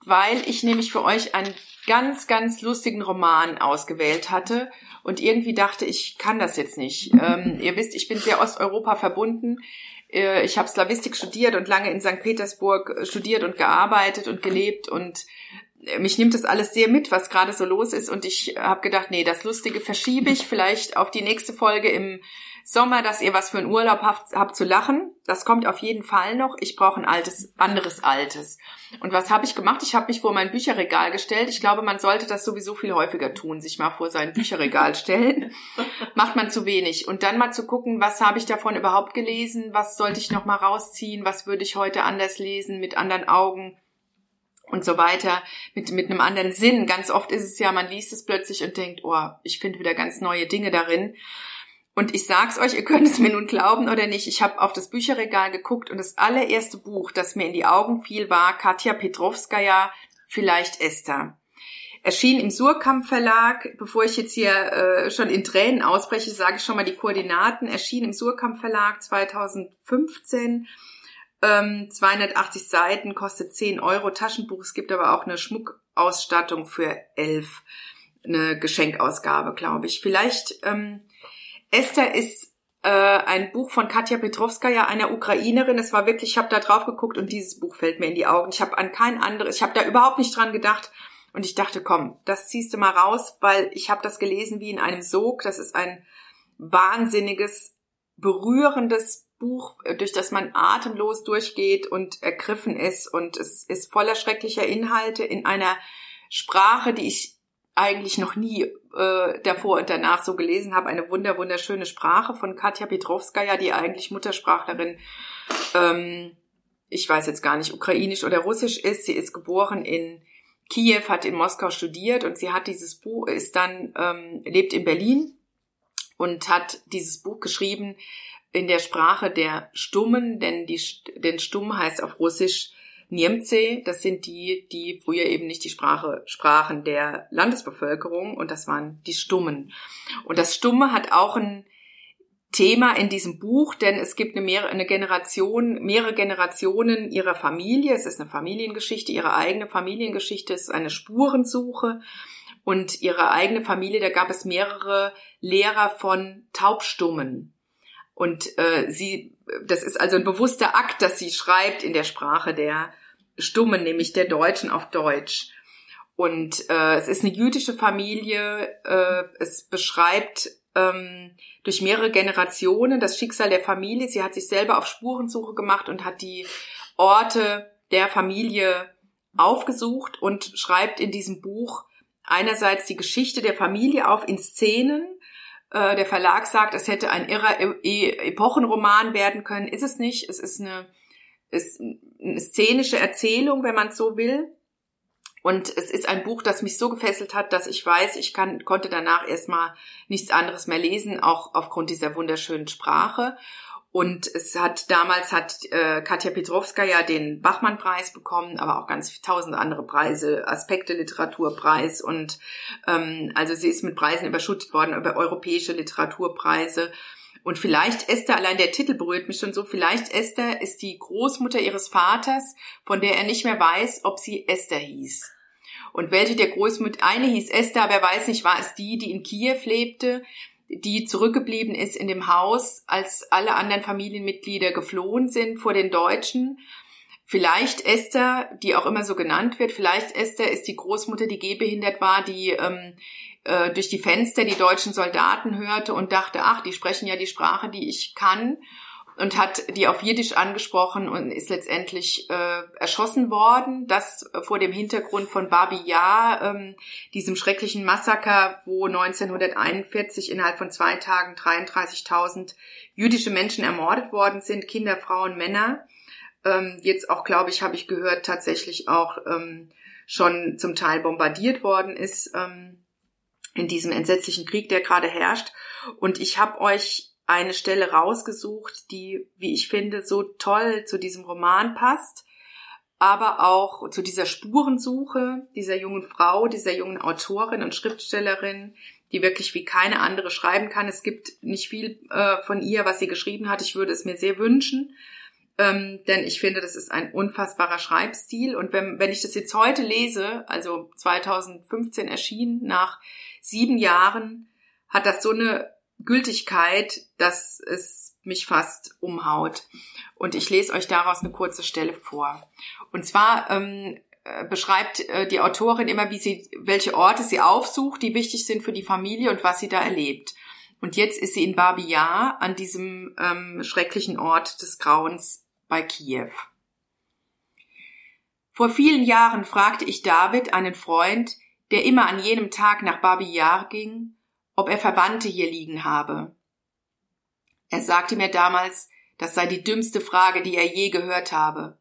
weil ich nämlich für euch einen ganz, ganz lustigen Roman ausgewählt hatte und irgendwie dachte, ich kann das jetzt nicht. Ähm, ihr wisst, ich bin sehr Osteuropa verbunden. Äh, ich habe Slavistik studiert und lange in St. Petersburg äh, studiert und gearbeitet und gelebt und mich nimmt das alles sehr mit, was gerade so los ist und ich habe gedacht, nee, das Lustige verschiebe ich vielleicht auf die nächste Folge im Sommer, dass ihr was für einen Urlaub habt, habt zu lachen. Das kommt auf jeden Fall noch. Ich brauche ein altes, anderes Altes. Und was habe ich gemacht? Ich habe mich vor mein Bücherregal gestellt. Ich glaube, man sollte das sowieso viel häufiger tun, sich mal vor sein Bücherregal stellen. Macht man zu wenig. Und dann mal zu gucken, was habe ich davon überhaupt gelesen? Was sollte ich noch mal rausziehen? Was würde ich heute anders lesen, mit anderen Augen? Und so weiter, mit, mit einem anderen Sinn. Ganz oft ist es ja, man liest es plötzlich und denkt, oh, ich finde wieder ganz neue Dinge darin. Und ich sag's euch, ihr könnt es mir nun glauben oder nicht, ich habe auf das Bücherregal geguckt und das allererste Buch, das mir in die Augen fiel, war Katja Petrovskaya, vielleicht Esther. Erschien im Surkamp Verlag, bevor ich jetzt hier äh, schon in Tränen ausbreche, sage ich schon mal die Koordinaten, erschien im Surkamp Verlag 2015 ähm, 280 Seiten, kostet 10 Euro Taschenbuch. Es gibt aber auch eine Schmuckausstattung für 11. Eine Geschenkausgabe, glaube ich. Vielleicht, ähm, Esther ist äh, ein Buch von Katja Petrovskaya, einer Ukrainerin. Es war wirklich, ich habe da drauf geguckt und dieses Buch fällt mir in die Augen. Ich habe an kein anderes, ich habe da überhaupt nicht dran gedacht. Und ich dachte, komm, das ziehst du mal raus, weil ich habe das gelesen wie in einem Sog. Das ist ein wahnsinniges, berührendes Buch, äh, durch das man atemlos durchgeht und ergriffen ist. Und es ist voller schrecklicher Inhalte in einer Sprache, die ich eigentlich noch nie äh, davor und danach so gelesen habe. Eine wunder wunderschöne Sprache von Katja Petrovskaya, die eigentlich Muttersprachlerin, ähm, ich weiß jetzt gar nicht, ukrainisch oder russisch ist. Sie ist geboren in Kiew, hat in Moskau studiert und sie hat dieses Buch, ist dann, ähm, lebt in Berlin und hat dieses Buch geschrieben, in der Sprache der Stummen, denn die, denn Stumm heißt auf Russisch Niemce, das sind die, die früher eben nicht die Sprache sprachen der Landesbevölkerung und das waren die Stummen. Und das Stumme hat auch ein Thema in diesem Buch, denn es gibt eine, mehrere, eine Generation, mehrere Generationen ihrer Familie. Es ist eine Familiengeschichte, ihre eigene Familiengeschichte, es ist eine Spurensuche und ihre eigene Familie, da gab es mehrere Lehrer von Taubstummen. Und äh, sie, das ist also ein bewusster Akt, dass sie schreibt in der Sprache der Stummen, nämlich der Deutschen auf Deutsch. Und äh, es ist eine jüdische Familie. Äh, es beschreibt ähm, durch mehrere Generationen das Schicksal der Familie. Sie hat sich selber auf Spurensuche gemacht und hat die Orte der Familie aufgesucht und schreibt in diesem Buch einerseits die Geschichte der Familie auf in Szenen, äh, der Verlag sagt, es hätte ein irrer e-, e Epochenroman werden können. Ist es nicht. Es ist eine, ist eine szenische Erzählung, wenn man es so will. Und es ist ein Buch, das mich so gefesselt hat, dass ich weiß, ich kann, konnte danach erstmal nichts anderes mehr lesen, auch aufgrund dieser wunderschönen Sprache. Und es hat damals hat äh, Katja Petrovska ja den Bachmann-Preis bekommen, aber auch ganz tausend andere Preise, Aspekte Literaturpreis und ähm, also sie ist mit Preisen überschüttet worden, über europäische Literaturpreise. Und vielleicht Esther, allein der Titel berührt mich schon so, vielleicht Esther ist die Großmutter ihres Vaters, von der er nicht mehr weiß, ob sie Esther hieß. Und welche der Großmutter, eine hieß Esther, aber er weiß nicht, war es die, die in Kiew lebte, die zurückgeblieben ist in dem Haus, als alle anderen Familienmitglieder geflohen sind vor den Deutschen. Vielleicht Esther, die auch immer so genannt wird, vielleicht Esther ist die Großmutter, die gehbehindert war, die ähm, äh, durch die Fenster die deutschen Soldaten hörte und dachte, ach, die sprechen ja die Sprache, die ich kann und hat die auf Jiddisch angesprochen und ist letztendlich äh, erschossen worden. Das vor dem Hintergrund von Babi Yar, ähm, diesem schrecklichen Massaker, wo 1941 innerhalb von zwei Tagen 33.000 jüdische Menschen ermordet worden sind, Kinder, Frauen, Männer. Ähm, jetzt auch, glaube ich, habe ich gehört, tatsächlich auch ähm, schon zum Teil bombardiert worden ist ähm, in diesem entsetzlichen Krieg, der gerade herrscht. Und ich habe euch eine Stelle rausgesucht, die, wie ich finde, so toll zu diesem Roman passt, aber auch zu dieser Spurensuche dieser jungen Frau, dieser jungen Autorin und Schriftstellerin, die wirklich wie keine andere schreiben kann. Es gibt nicht viel äh, von ihr, was sie geschrieben hat. Ich würde es mir sehr wünschen, ähm, denn ich finde, das ist ein unfassbarer Schreibstil. Und wenn, wenn ich das jetzt heute lese, also 2015 erschienen, nach sieben Jahren, hat das so eine Gültigkeit, dass es mich fast umhaut. Und ich lese euch daraus eine kurze Stelle vor. Und zwar ähm, äh, beschreibt äh, die Autorin immer, wie sie, welche Orte sie aufsucht, die wichtig sind für die Familie und was sie da erlebt. Und jetzt ist sie in Babi Yar an diesem ähm, schrecklichen Ort des Grauens bei Kiew. Vor vielen Jahren fragte ich David, einen Freund, der immer an jenem Tag nach Babi Yar ging, ob er Verwandte hier liegen habe. Er sagte mir damals, das sei die dümmste Frage, die er je gehört habe.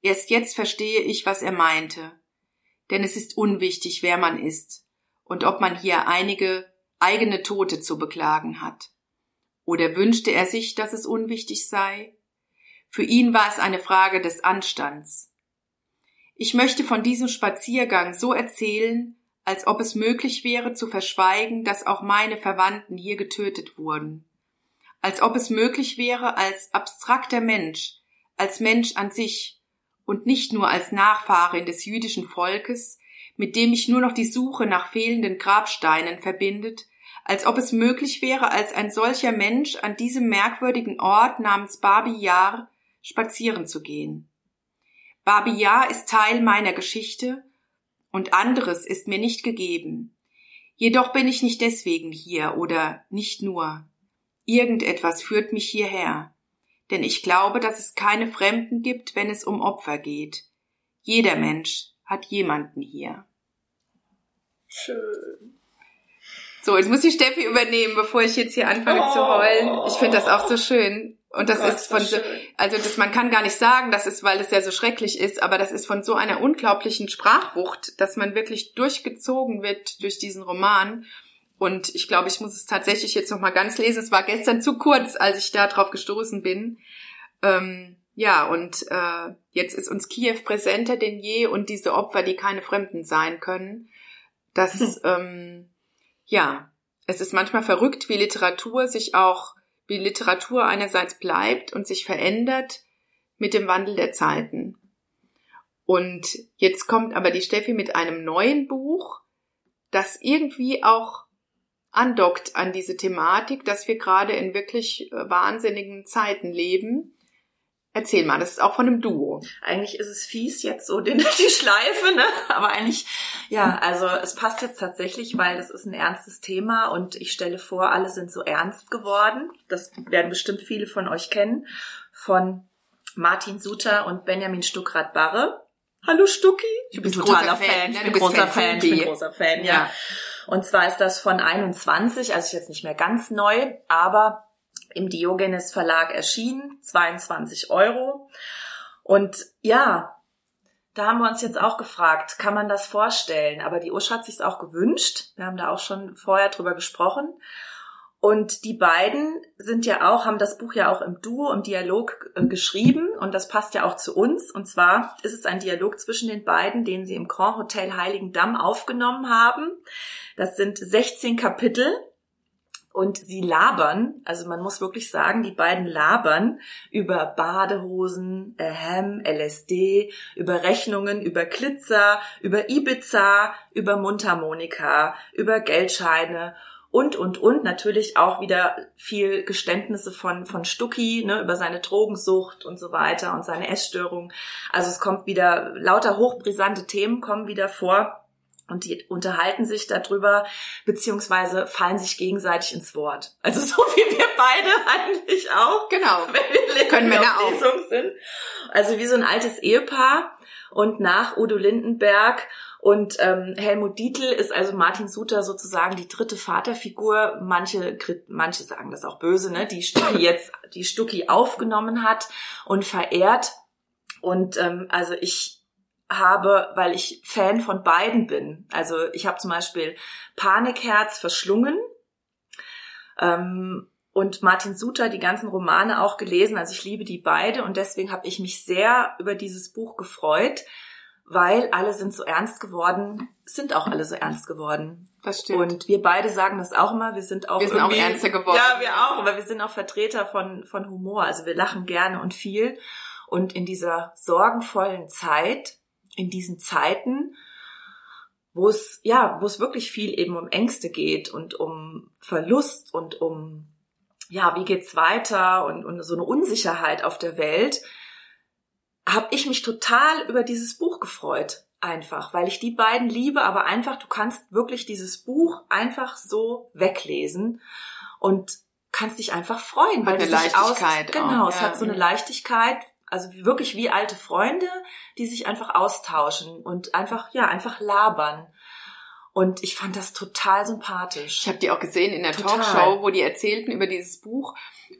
Erst jetzt verstehe ich, was er meinte. Denn es ist unwichtig, wer man ist und ob man hier einige eigene Tote zu beklagen hat. Oder wünschte er sich, dass es unwichtig sei? Für ihn war es eine Frage des Anstands. Ich möchte von diesem Spaziergang so erzählen, als ob es möglich wäre zu verschweigen, dass auch meine Verwandten hier getötet wurden. Als ob es möglich wäre, als abstrakter Mensch, als Mensch an sich und nicht nur als Nachfahrin des jüdischen Volkes, mit dem mich nur noch die Suche nach fehlenden Grabsteinen verbindet, als ob es möglich wäre, als ein solcher Mensch an diesem merkwürdigen Ort namens Babi Yar spazieren zu gehen. Babi Yar ist Teil meiner Geschichte und anderes ist mir nicht gegeben. Jedoch bin ich nicht deswegen hier oder nicht nur. Irgendetwas führt mich hierher. Denn ich glaube, dass es keine Fremden gibt, wenn es um Opfer geht. Jeder Mensch hat jemanden hier. Schön. So, jetzt muss die Steffi übernehmen, bevor ich jetzt hier anfange oh. zu heulen. Ich finde das auch so schön. Und das oh Gott, ist von so, also das, man kann gar nicht sagen, das ist, weil es ja so schrecklich ist, aber das ist von so einer unglaublichen Sprachwucht, dass man wirklich durchgezogen wird durch diesen Roman. Und ich glaube, ich muss es tatsächlich jetzt noch mal ganz lesen. Es war gestern zu kurz, als ich da drauf gestoßen bin. Ähm, ja, und äh, jetzt ist uns Kiew präsenter denn je und diese Opfer, die keine Fremden sein können. Das hm. ähm, ja, es ist manchmal verrückt, wie Literatur sich auch, wie Literatur einerseits bleibt und sich verändert mit dem Wandel der Zeiten. Und jetzt kommt aber die Steffi mit einem neuen Buch, das irgendwie auch andockt an diese Thematik, dass wir gerade in wirklich äh, wahnsinnigen Zeiten leben Erzähl mal, das ist auch von einem Duo. Eigentlich ist es fies jetzt so den, die Schleife, ne? Aber eigentlich, ja, also es passt jetzt tatsächlich, weil das ist ein ernstes Thema und ich stelle vor, alle sind so ernst geworden. Das werden bestimmt viele von euch kennen. Von Martin Suter und Benjamin Stuckrad-Barre. Hallo Stucki. Ich bin totaler Fan. Fan. Ich bin großer Fan. Ich bin großer Fan, ja. ja. Und zwar ist das von 21, also ist jetzt nicht mehr ganz neu, aber im Diogenes Verlag erschienen, 22 Euro. Und ja, da haben wir uns jetzt auch gefragt, kann man das vorstellen? Aber die Usch hat sich auch gewünscht. Wir haben da auch schon vorher drüber gesprochen. Und die beiden sind ja auch, haben das Buch ja auch im Duo, im Dialog äh, geschrieben und das passt ja auch zu uns. Und zwar ist es ein Dialog zwischen den beiden, den sie im Grand Hotel Heiligendamm aufgenommen haben. Das sind 16 Kapitel und sie labern, also man muss wirklich sagen, die beiden labern über Badehosen, äh, Ham, LSD, über Rechnungen, über Glitzer, über Ibiza, über Mundharmonika, über Geldscheine und, und, und natürlich auch wieder viel Geständnisse von, von Stucki, ne, über seine Drogensucht und so weiter und seine Essstörung. Also es kommt wieder, lauter hochbrisante Themen kommen wieder vor und die unterhalten sich darüber, beziehungsweise fallen sich gegenseitig ins Wort. Also so wie wir beide eigentlich auch. Genau. Wenn wir Können wir auf Lesung sind. Also wie so ein altes Ehepaar. Und nach Udo Lindenberg und ähm, Helmut Dietl ist also Martin Suter sozusagen die dritte Vaterfigur. Manche, manche sagen das auch böse, ne? Die Stucki jetzt, die Stucki aufgenommen hat und verehrt. Und ähm, also ich, habe, weil ich Fan von beiden bin. Also ich habe zum Beispiel Panikherz verschlungen ähm, und Martin Suter die ganzen Romane auch gelesen. Also ich liebe die beide und deswegen habe ich mich sehr über dieses Buch gefreut, weil alle sind so ernst geworden, sind auch alle so ernst geworden. Das stimmt. Und wir beide sagen das auch immer, wir sind auch Wir sind auch ernster geworden. Ja, wir auch, aber wir sind auch Vertreter von von Humor, also wir lachen gerne und viel und in dieser sorgenvollen Zeit in diesen Zeiten, wo es, ja, wo es wirklich viel eben um Ängste geht und um Verlust und um, ja, wie geht's weiter und, und so eine Unsicherheit auf der Welt, habe ich mich total über dieses Buch gefreut. Einfach, weil ich die beiden liebe, aber einfach, du kannst wirklich dieses Buch einfach so weglesen. und kannst dich einfach freuen, weil Hat du eine dich aus, Leichtigkeit genau, auch, es ja. hat so eine Leichtigkeit, also wirklich wie alte Freunde, die sich einfach austauschen und einfach ja einfach labern. Und ich fand das total sympathisch. Ich habe die auch gesehen in der Total. Talkshow, wo die erzählten über dieses Buch.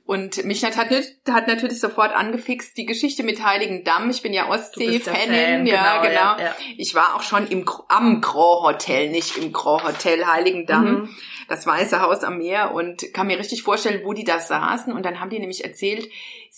Und mich hat, hat, hat natürlich sofort angefixt die Geschichte mit Heiligen Damm. Ich bin ja Ostsee-Fanin. Fan, ja, genau. Ja, ja. Ich war auch schon im, am Grand Hotel, nicht im Grand Hotel Heiligendamm, Mhm. das Weiße Haus am Meer und kann mir richtig vorstellen, wo die da saßen. Und dann haben die nämlich erzählt,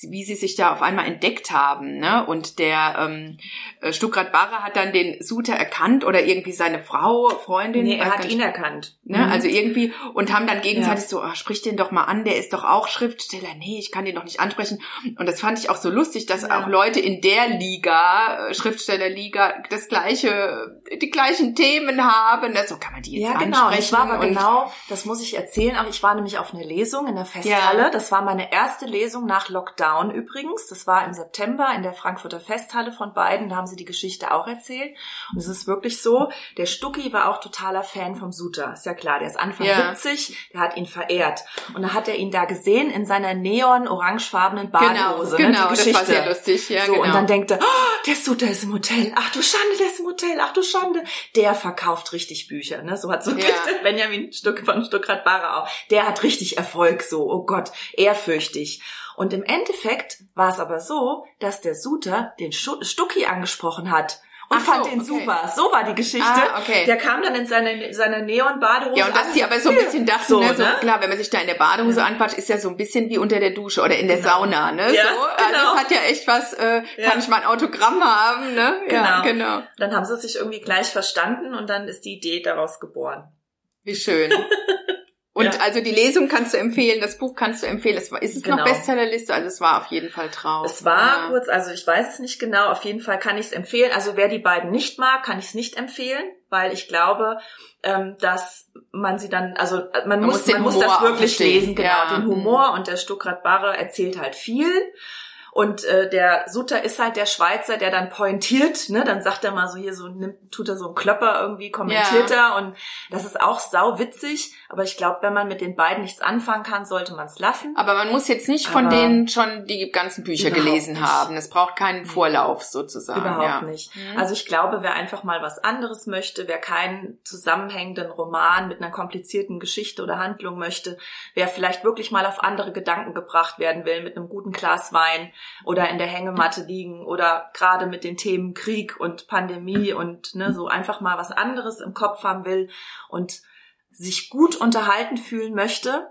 wie sie sich da auf einmal entdeckt haben. Ne? Und der ähm, äh, Stuckrad Barre hat dann den Suter erkannt oder irgendwie seine Frau, Freundin. Nee, er hat ihn erkannt. Ne? Mhm. Also irgendwie und haben dann gegenseitig so, oh, sprich den doch mal an, der ist doch auch Schriftsteller. Nee, ich kann den doch nicht ansprechen. Und das fand ich auch so lustig, dass Ja. auch Leute in der Liga, äh, Schriftstellerliga, das gleiche, die gleichen Themen haben. So kann man die jetzt Ja, genau. ansprechen. Ich war aber genau, das muss ich erzählen, auch ich war nämlich auf einer Lesung in der Festhalle. Ja. Das war meine erste Lesung nach Lockdown übrigens. Das war im September in der Frankfurter Festhalle von beiden. Da haben sie die Geschichte auch erzählt. Und es ist wirklich so, der Stucki war auch totaler Fan vom Suter. Ist ja klar, der ist Anfang Ja. 70, der hat ihn verehrt. Und da hat er ihn da gesehen in seiner neon-orangefarbenen Genau, Badehose. ne, genau, das war sehr lustig. Ja, so, genau. und dann denkt er, oh, der Suter ist im Hotel. Ach du Schande, der ist im Hotel. Ach du Schande. Der verkauft richtig Bücher. Ne? So hat so Ja. Benjamin Stuck von Stuckrad Barre auch. Der hat richtig Erfolg. So, oh Gott, ehrfürchtig. Und im Endeffekt war es aber so, dass der Suter den Stucki angesprochen hat. Und Ach so, fand ihn okay. super. So war die Geschichte. Ah, okay. Der kam dann in seine, seiner Neon-Badehose. ja, und dass die aber so ein bisschen dachten, So, ne, so, ne? klar, wenn man sich da in der Badehose anquatscht, ist ja so ein bisschen wie unter der Dusche oder in der Genau. Sauna, ne? Ja, so, also genau. das hat ja echt was, äh, Ja. kann ich mal ein Autogramm haben, ne? Ja, Genau. genau. Dann haben sie sich irgendwie gleich verstanden und dann ist die Idee daraus geboren. Wie schön. Und Ja. also die Lesung kannst du empfehlen, das Buch kannst du empfehlen. Es war, ist es noch Genau. Bestsellerliste? Also es war auf jeden Fall drauf. Es war ja. kurz, also ich weiß es nicht genau, auf jeden Fall kann ich es empfehlen. Also wer die beiden nicht mag, kann ich es nicht empfehlen, weil ich glaube, ähm, dass man sie dann, also äh, man, muss, muss den man muss das wirklich lesen, genau, Ja. den Humor und der Stuckrad Barre erzählt halt viel. Und äh, der Sutter ist halt der Schweizer, der dann pointiert, ne? Dann sagt er mal so hier so, nimmt, tut er so einen Klöpper irgendwie, kommentiert er und das ist auch sau witzig. Aber ich glaube, wenn man mit den beiden nichts anfangen kann, sollte man es lassen. Aber man muss jetzt nicht von Aber- denen schon die ganzen Bücher gelesen nicht. haben. Es braucht keinen Vorlauf sozusagen. Überhaupt ja. nicht. Mhm. Also ich glaube, wer einfach mal was anderes möchte, wer keinen zusammenhängenden Roman mit einer komplizierten Geschichte oder Handlung möchte, wer vielleicht wirklich mal auf andere Gedanken gebracht werden will, mit einem guten Glas Wein oder in der Hängematte liegen oder gerade mit den Themen Krieg und Pandemie und ne, so einfach mal was anderes im Kopf haben will und sich gut unterhalten fühlen möchte,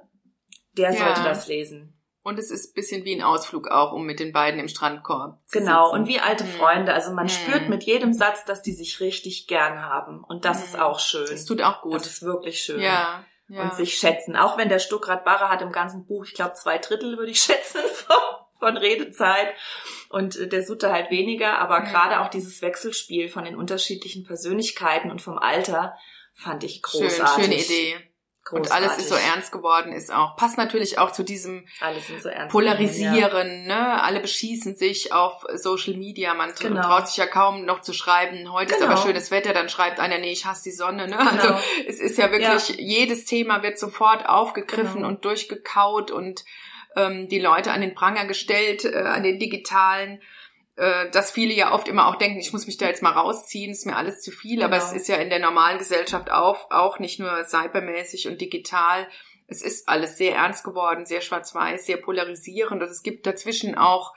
der Ja. sollte das lesen. Und es ist ein bisschen wie ein Ausflug auch, um mit den beiden im Strandkorb zu Genau, sitzen. und wie alte Mhm. Freunde. Also man Mhm. spürt mit jedem Satz, dass die sich richtig gern haben. Und das ist Mhm. auch schön. Das tut auch gut. Das ist wirklich schön. ja, ja. Und sich schätzen. Auch wenn der Stuckrad Barre hat im ganzen Buch, ich glaube, zwei Drittel würde ich schätzen von, von Redezeit. Und äh, der Sutter halt weniger. Aber Mhm. gerade auch dieses Wechselspiel von den unterschiedlichen Persönlichkeiten und vom Alter fand ich Schön, großartig. schöne Idee. Und alles ist so ernst geworden, ist auch, passt natürlich auch zu diesem so. Polarisieren, ne? Alle beschießen sich auf Social Media, man Genau. traut sich ja kaum noch zu schreiben, heute ist Genau. aber schönes Wetter, dann schreibt einer, nee, ich hasse die Sonne, ne? Also Genau. es ist ja wirklich, jedes Thema wird sofort aufgegriffen Genau. und durchgekaut und ähm, die Leute an den Pranger gestellt, äh, an den digitalen, äh, dass viele ja oft immer auch denken, ich muss mich da jetzt mal rausziehen, ist mir alles zu viel, aber Genau. es ist ja in der normalen Gesellschaft auch, auch nicht nur cybermäßig und digital, es ist alles sehr ernst geworden, sehr schwarz-weiß, sehr polarisierend. Und es gibt dazwischen auch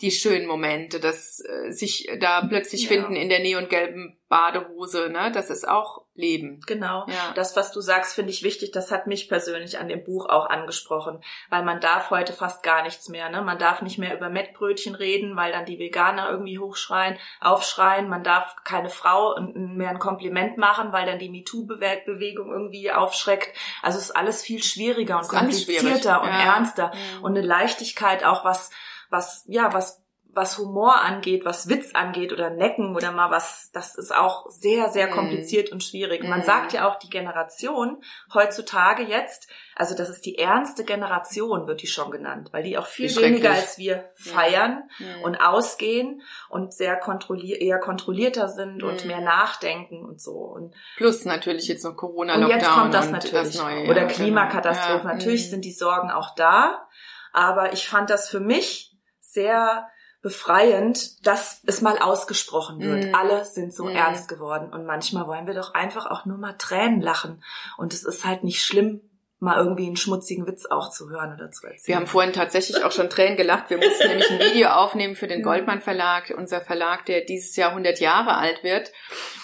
die schönen Momente, dass äh, sich da plötzlich Ja. finden in der neongelben Badehose, ne? Das ist auch Leben. Genau. Ja. Das, was du sagst, finde ich wichtig. Das hat mich persönlich an dem Buch auch angesprochen, weil man darf heute fast gar nichts mehr. Ne? Man darf nicht mehr über Mettbrötchen reden, weil dann die Veganer irgendwie hochschreien, aufschreien. Man darf keine Frau mehr ein Kompliment machen, weil dann die MeToo-Bewegung irgendwie aufschreckt. Also es ist alles viel schwieriger und schwierig. komplizierter und Ja. ernster Mhm. und eine Leichtigkeit auch was, was ja was was Humor angeht, was Witz angeht oder Necken oder mal was, das ist auch sehr, sehr mhm. kompliziert mm. und schwierig. Man mm. sagt ja auch, die Generation heutzutage jetzt, also das ist die ernste Generation, wird die schon genannt, weil die auch viel weniger als wir feiern ja. und ausgehen und sehr kontrollier eher kontrollierter sind mm. und mehr nachdenken und so. Und Plus natürlich jetzt noch Corona-Lockdown. Und jetzt kommt das natürlich. Das Neue, oder ja. Klimakatastrophen. Ja. Natürlich sind die Sorgen auch da. Aber ich fand das für mich sehr befreiend, dass es mal ausgesprochen wird. Mm. Alle sind so mm. ernst geworden und manchmal wollen wir doch einfach auch nur mal Tränen lachen und es ist halt nicht schlimm, mal irgendwie einen schmutzigen Witz auch zu hören oder zu erzählen. Wir haben vorhin tatsächlich auch schon Tränen gelacht. Wir mussten nämlich ein Video aufnehmen für den Goldmann Verlag, unser Verlag, der dieses Jahr 100 Jahre alt wird.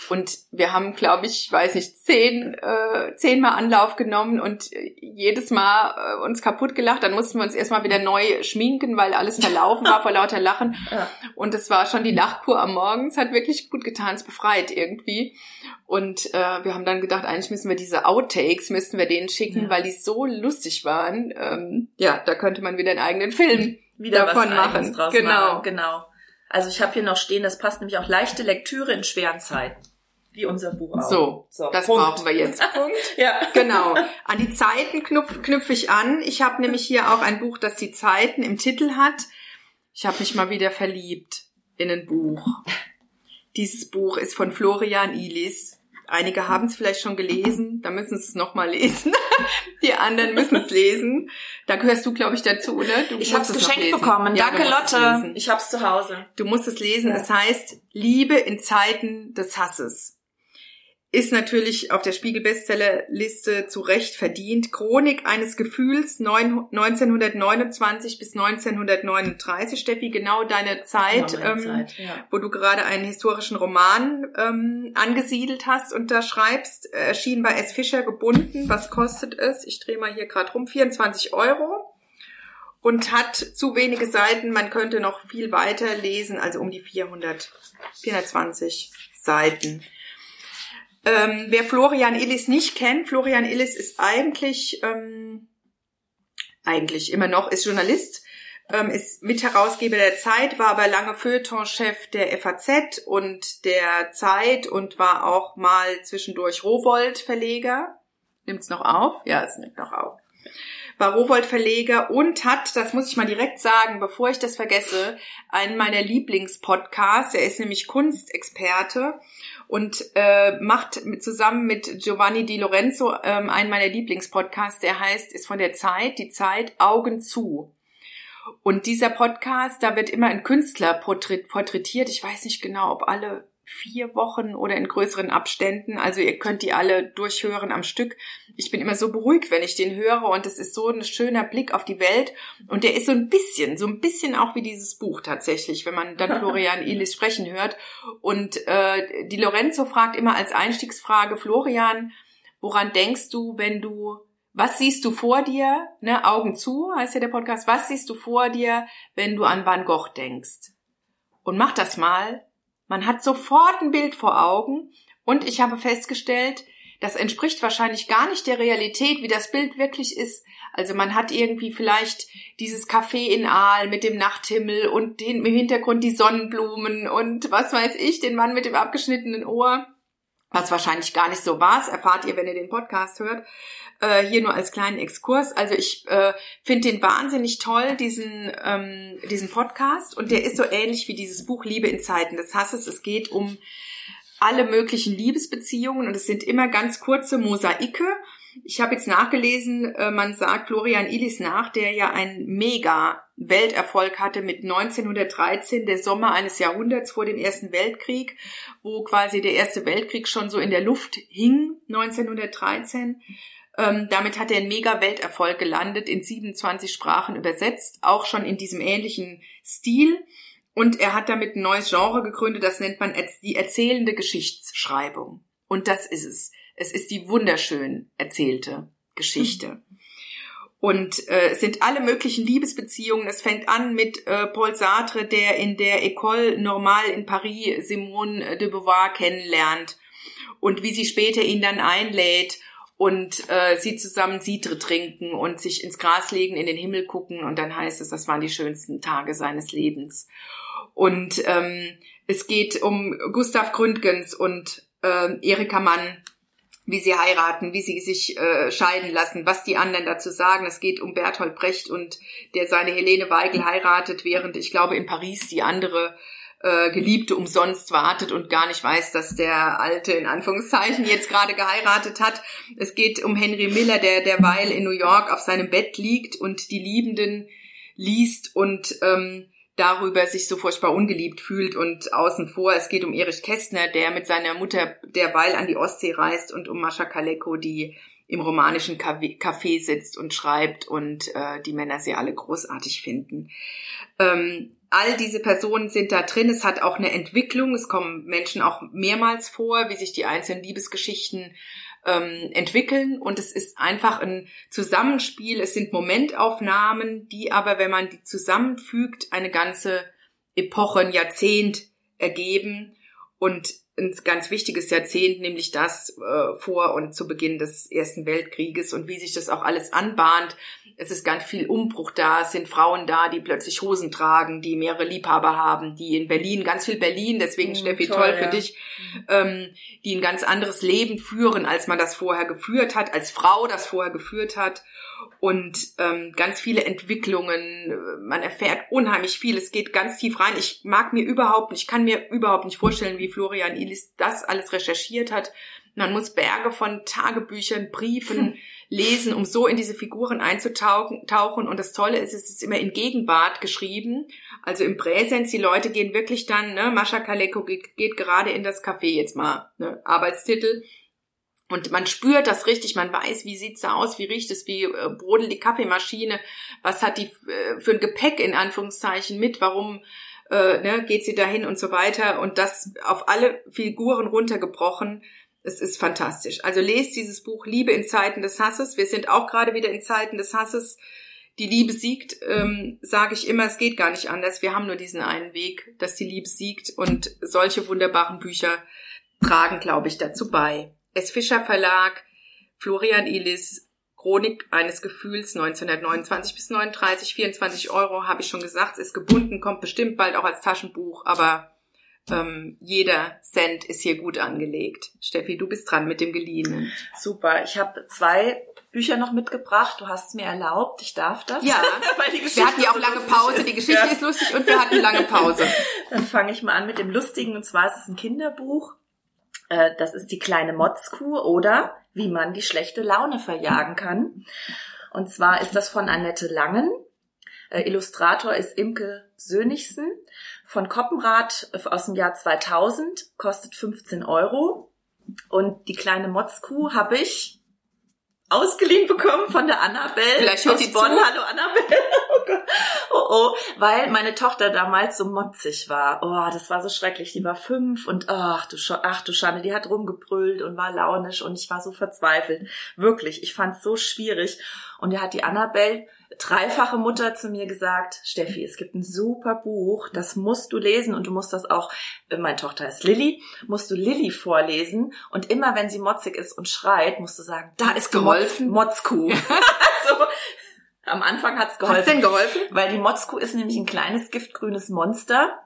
Und wir haben, glaube ich, weiß nicht, zehn, äh, zehnmal Anlauf genommen und jedes Mal äh, uns kaputt gelacht. Dann mussten wir uns erstmal wieder neu schminken, weil alles verlaufen war vor lauter Lachen. Ja. Und es war schon die Lachkur am Morgen. Es hat wirklich gut getan, es befreit irgendwie. Und äh, wir haben dann gedacht, eigentlich müssen wir diese Outtakes, müssten wir denen schicken, ja. weil die so lustig waren. Ähm, ja, da könnte man wieder einen eigenen Film wieder davon machen. Draus genau, machen. genau. Also ich habe hier noch stehen, das passt nämlich auch leichte Lektüre in schweren Zeiten. Wie unser Buch auch. So, so das Punkt. brauchen wir jetzt. Punkt. ja. Genau. An die Zeiten knüpfe knüpf ich an. Ich habe nämlich hier auch ein Buch, das die Zeiten im Titel hat. Ich habe mich mal wieder verliebt in ein Buch. Dieses Buch ist von Florian Ilis. Einige haben es vielleicht schon gelesen, da müssen sie es nochmal lesen. Die anderen müssen es lesen. Da gehörst du, glaube ich, dazu, oder? Du ich habe es geschenkt bekommen. Ja, Danke, Lotte. Ich habe es zu Hause. Du musst es lesen. Ja. Es heißt Liebe in Zeiten des Hasses ist natürlich auf der Spiegel-Bestsellerliste zu Recht verdient. Chronik eines Gefühls 1929 bis 1939. Steffi, genau deine Zeit, genau ähm, Zeit ja. wo du gerade einen historischen Roman ähm, angesiedelt hast und da schreibst, erschien bei S. Fischer gebunden. Was kostet es? Ich drehe mal hier gerade rum. 24 Euro. Und hat zu wenige Seiten. Man könnte noch viel weiter lesen, also um die 400, 420 Seiten. Ähm, wer Florian Illis nicht kennt, Florian Illis ist eigentlich, ähm, eigentlich immer noch, ist Journalist, ähm, ist Mitherausgeber der Zeit, war aber lange Feuilletonchef der FAZ und der Zeit und war auch mal zwischendurch Rowold-Verleger. Nimmt's noch auf? Ja, es nimmt noch auf. War Rowold-Verleger und hat, das muss ich mal direkt sagen, bevor ich das vergesse, einen meiner Lieblingspodcasts. Er ist nämlich Kunstexperte und äh, macht mit, zusammen mit Giovanni Di Lorenzo ähm, einen meiner Lieblingspodcasts, der heißt, ist von der Zeit, die Zeit, Augen zu. Und dieser Podcast, da wird immer ein Künstler porträtiert. Ich weiß nicht genau, ob alle vier Wochen oder in größeren Abständen. Also ihr könnt die alle durchhören am Stück. Ich bin immer so beruhigt, wenn ich den höre und es ist so ein schöner Blick auf die Welt und der ist so ein bisschen, so ein bisschen auch wie dieses Buch tatsächlich, wenn man dann Florian Elis sprechen hört. Und äh, die Lorenzo fragt immer als Einstiegsfrage, Florian, woran denkst du, wenn du was siehst du vor dir? Ne, Augen zu heißt ja der Podcast. Was siehst du vor dir, wenn du an Van Gogh denkst? Und mach das mal man hat sofort ein Bild vor Augen und ich habe festgestellt, das entspricht wahrscheinlich gar nicht der Realität, wie das Bild wirklich ist. Also man hat irgendwie vielleicht dieses Café in Aal mit dem Nachthimmel und im Hintergrund die Sonnenblumen und was weiß ich, den Mann mit dem abgeschnittenen Ohr. Was wahrscheinlich gar nicht so war, das erfahrt ihr, wenn ihr den Podcast hört. Äh, hier nur als kleinen Exkurs. Also ich äh, finde den wahnsinnig toll, diesen, ähm, diesen Podcast. Und der ist so ähnlich wie dieses Buch Liebe in Zeiten des Hasses. Es geht um alle möglichen Liebesbeziehungen und es sind immer ganz kurze Mosaike. Ich habe jetzt nachgelesen, äh, man sagt Florian Illis nach, der ja einen mega Welterfolg hatte mit 1913, der Sommer eines Jahrhunderts vor dem Ersten Weltkrieg, wo quasi der Erste Weltkrieg schon so in der Luft hing, 1913. Ähm, damit hat er einen mega Welterfolg gelandet, in 27 Sprachen übersetzt, auch schon in diesem ähnlichen Stil. Und er hat damit ein neues Genre gegründet, das nennt man die erzählende Geschichtsschreibung. Und das ist es. Es ist die wunderschön erzählte Geschichte. Und äh, es sind alle möglichen Liebesbeziehungen. Es fängt an mit äh, Paul Sartre, der in der École Normale in Paris Simone de Beauvoir kennenlernt und wie sie später ihn dann einlädt und äh, sie zusammen Sidre trinken und sich ins Gras legen, in den Himmel gucken und dann heißt es, das waren die schönsten Tage seines Lebens. Und ähm, es geht um Gustav Gründgens und äh, Erika Mann, wie sie heiraten, wie sie sich äh, scheiden lassen, was die anderen dazu sagen. Es geht um Bertolt Brecht und der seine Helene Weigel heiratet, während ich glaube in Paris die andere äh, Geliebte umsonst wartet und gar nicht weiß, dass der Alte in Anführungszeichen jetzt gerade geheiratet hat. Es geht um Henry Miller, der derweil in New York auf seinem Bett liegt und die Liebenden liest und ähm, darüber sich so furchtbar ungeliebt fühlt und außen vor. Es geht um Erich Kästner, der mit seiner Mutter derweil an die Ostsee reist und um Mascha Kaleko, die im romanischen Café sitzt und schreibt und äh, die Männer sie alle großartig finden. Ähm, all diese Personen sind da drin. Es hat auch eine Entwicklung. Es kommen Menschen auch mehrmals vor, wie sich die einzelnen Liebesgeschichten ähm, entwickeln. Und es ist einfach ein Zusammenspiel. Es sind Momentaufnahmen, die aber, wenn man die zusammenfügt, eine ganze Epoche, ein Jahrzehnt ergeben. Und ein ganz wichtiges Jahrzehnt, nämlich das äh, vor und zu Beginn des Ersten Weltkrieges und wie sich das auch alles anbahnt. Es ist ganz viel Umbruch da, es sind Frauen da, die plötzlich Hosen tragen, die mehrere Liebhaber haben, die in Berlin, ganz viel Berlin, deswegen mm, Steffi, toll, toll für ja. dich, ähm, die ein ganz anderes Leben führen, als man das vorher geführt hat, als Frau das vorher geführt hat und ähm, ganz viele Entwicklungen. Man erfährt unheimlich viel. Es geht ganz tief rein. Ich mag mir überhaupt nicht, ich kann mir überhaupt nicht vorstellen, wie Florian Ilis das alles recherchiert hat. Man muss Berge von Tagebüchern, Briefen lesen, um so in diese Figuren einzutauchen. Tauchen. Und das Tolle ist, es ist immer in Gegenwart geschrieben. Also im Präsens, die Leute gehen wirklich dann, ne, Mascha Kaleko geht, geht gerade in das Café jetzt mal, ne, Arbeitstitel und man spürt das richtig, man weiß, wie sieht's da aus, wie riecht es, wie äh, brodelt die Kaffeemaschine, was hat die äh, für ein Gepäck in Anführungszeichen mit, warum äh, ne, geht sie dahin und so weiter. Und das auf alle Figuren runtergebrochen. Es ist fantastisch. Also lest dieses Buch Liebe in Zeiten des Hasses. Wir sind auch gerade wieder in Zeiten des Hasses. Die Liebe siegt, ähm, sage ich immer, es geht gar nicht anders. Wir haben nur diesen einen Weg, dass die Liebe siegt. Und solche wunderbaren Bücher tragen, glaube ich, dazu bei. S. Fischer Verlag, Florian Ilis, Chronik eines Gefühls 1929 bis 39, 24 Euro, habe ich schon gesagt, ist gebunden, kommt bestimmt bald auch als Taschenbuch, aber ähm, jeder Cent ist hier gut angelegt. Steffi, du bist dran mit dem Geliehenen. Super, ich habe zwei Bücher noch mitgebracht. Du hast es mir erlaubt, ich darf das. Ja, weil die Geschichte wir hatten ja auch so lange Pause. Ist. Die Geschichte ja. ist lustig und wir hatten lange Pause. Dann fange ich mal an mit dem Lustigen und zwar ist es ein Kinderbuch. Äh, das ist die kleine Motzkuh oder wie man die schlechte Laune verjagen kann. Und zwar ist das von Annette Langen. Äh, Illustrator ist Imke Sönigsen von Koppenrad aus dem Jahr 2000, kostet 15 Euro. Und die kleine Motzkuh habe ich ausgeliehen bekommen von der Annabelle Vielleicht aus Bonn. Zu. Hallo Annabelle. Oh, oh weil meine Tochter damals so motzig war. Oh, das war so schrecklich. Die war fünf und ach du, ach du Schande, die hat rumgebrüllt und war launisch und ich war so verzweifelt. Wirklich, ich fand's so schwierig. Und er hat die Annabelle dreifache Mutter zu mir gesagt, Steffi, es gibt ein super Buch, das musst du lesen und du musst das auch, äh, meine Tochter ist Lilly, musst du Lilly vorlesen und immer wenn sie motzig ist und schreit, musst du sagen, da ist geholfen, Motzkuh. also, am Anfang hat's geholfen. Hat's denn geholfen? Weil die Motzkuh ist nämlich ein kleines giftgrünes Monster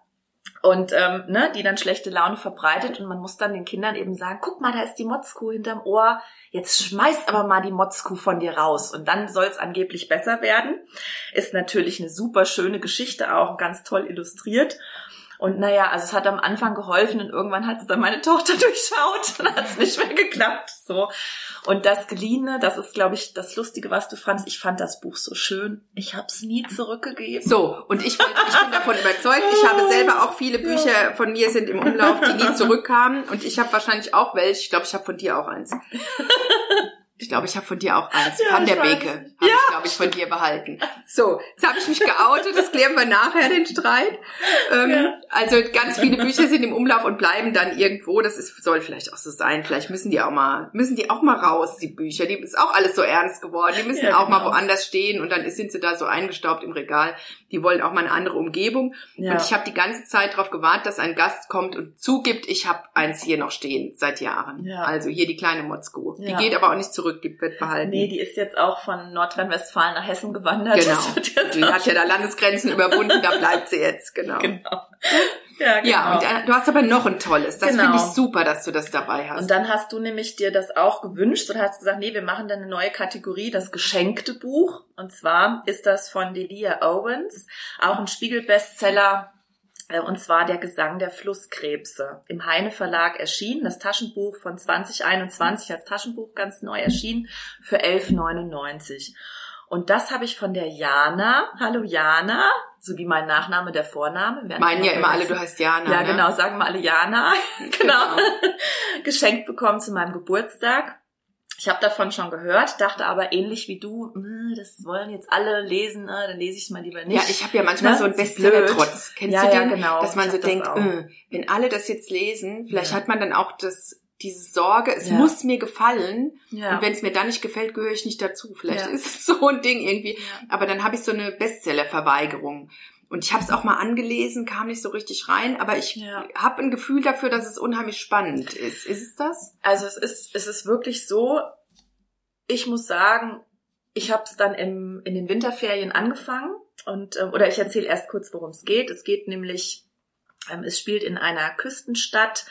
und ähm, ne, die dann schlechte Laune verbreitet und man muss dann den Kindern eben sagen, guck mal, da ist die Motzkuh hinterm Ohr, jetzt schmeiß aber mal die Motzkuh von dir raus und dann soll es angeblich besser werden. Ist natürlich eine super schöne Geschichte auch, ganz toll illustriert. Und naja, also es hat am Anfang geholfen und irgendwann hat es dann meine Tochter durchschaut und hat es nicht mehr geklappt. So. Und das Geliehene, das ist, glaube ich, das Lustige, was du fandst. Ich fand das Buch so schön. Ich habe es nie zurückgegeben. So, und ich, ich bin davon überzeugt, ich habe selber auch viele Bücher von mir sind im Umlauf, die nie zurückkamen. Und ich habe wahrscheinlich auch welche. Ich glaube, ich habe von dir auch eins. Ich glaube, ich habe von dir auch eins. Ja, Van der Beke habe ja. ich, glaube ich, von dir behalten. So, jetzt habe ich mich geoutet, das klären wir nachher, den Streit. Ähm, ja. Also ganz viele Bücher sind im Umlauf und bleiben dann irgendwo. Das ist, soll vielleicht auch so sein. Vielleicht müssen die auch mal, müssen die auch mal raus, die Bücher. Die ist auch alles so ernst geworden. Die müssen ja, auch genau. mal woanders stehen und dann sind sie da so eingestaubt im Regal. Die wollen auch mal eine andere Umgebung. Und ich habe die ganze Zeit darauf gewartet, dass ein Gast kommt und zugibt, ich habe eins hier noch stehen seit Jahren. Also hier die kleine Motzko. Die geht aber auch nicht zurück zurückgibt, wird behalten. Nee, die ist jetzt auch von Nordrhein-Westfalen nach Hessen gewandert. Genau. Die hat ja da Landesgrenzen überwunden, da bleibt sie jetzt, genau. Genau. Ja, genau. Ja, und äh, du hast aber noch ein tolles. Das Genau. finde ich super, dass du das dabei hast. Und dann hast du nämlich dir das auch gewünscht und hast gesagt, nee, wir machen dann eine neue Kategorie, das geschenkte Buch. Und zwar ist das von Delia Owens, auch ein Spiegel-Bestseller. Äh, Und zwar der Gesang der Flusskrebse. Im Heine Verlag erschienen, das Taschenbuch von 2021 als Taschenbuch ganz neu erschienen für 11,99. Und das habe ich von der Jana, hallo Jana, so wie mein Nachname der Vorname. Wir Meinen ja immer alle, du heißt Jana. Ja, ne? genau, sagen wir alle Jana. genau. Geschenkt bekommen zu meinem Geburtstag. Ich habe davon schon gehört, dachte aber ähnlich wie du, "Hm, das wollen jetzt alle lesen, äh, dann lese ich es mal lieber nicht. Ja, ich habe ja manchmal Ne? so ist Bestseller-Trotz. Kennst Ja, du ja, den? genau. Dass man so denkt, auch. äh, wenn alle das jetzt lesen, vielleicht Ja. hat man dann auch das, diese Sorge, es Ja. muss mir gefallen. ja. Und wenn es mir dann nicht gefällt, gehöre ich nicht dazu. Vielleicht Ja. ist es so ein Ding irgendwie. Ja. Aber dann habe ich so eine Bestseller-Verweigerung. Und ich habe es auch mal angelesen, kam nicht so richtig rein, aber ich Ja. habe ein Gefühl dafür, dass es unheimlich spannend ist. Ist es das? Also es ist, es ist wirklich so, ich muss sagen, ich habe es dann im, in den Winterferien angefangen und ähm, oder ich erzähle erst kurz, worum es geht. Es geht nämlich, ähm, es spielt in einer Küstenstadt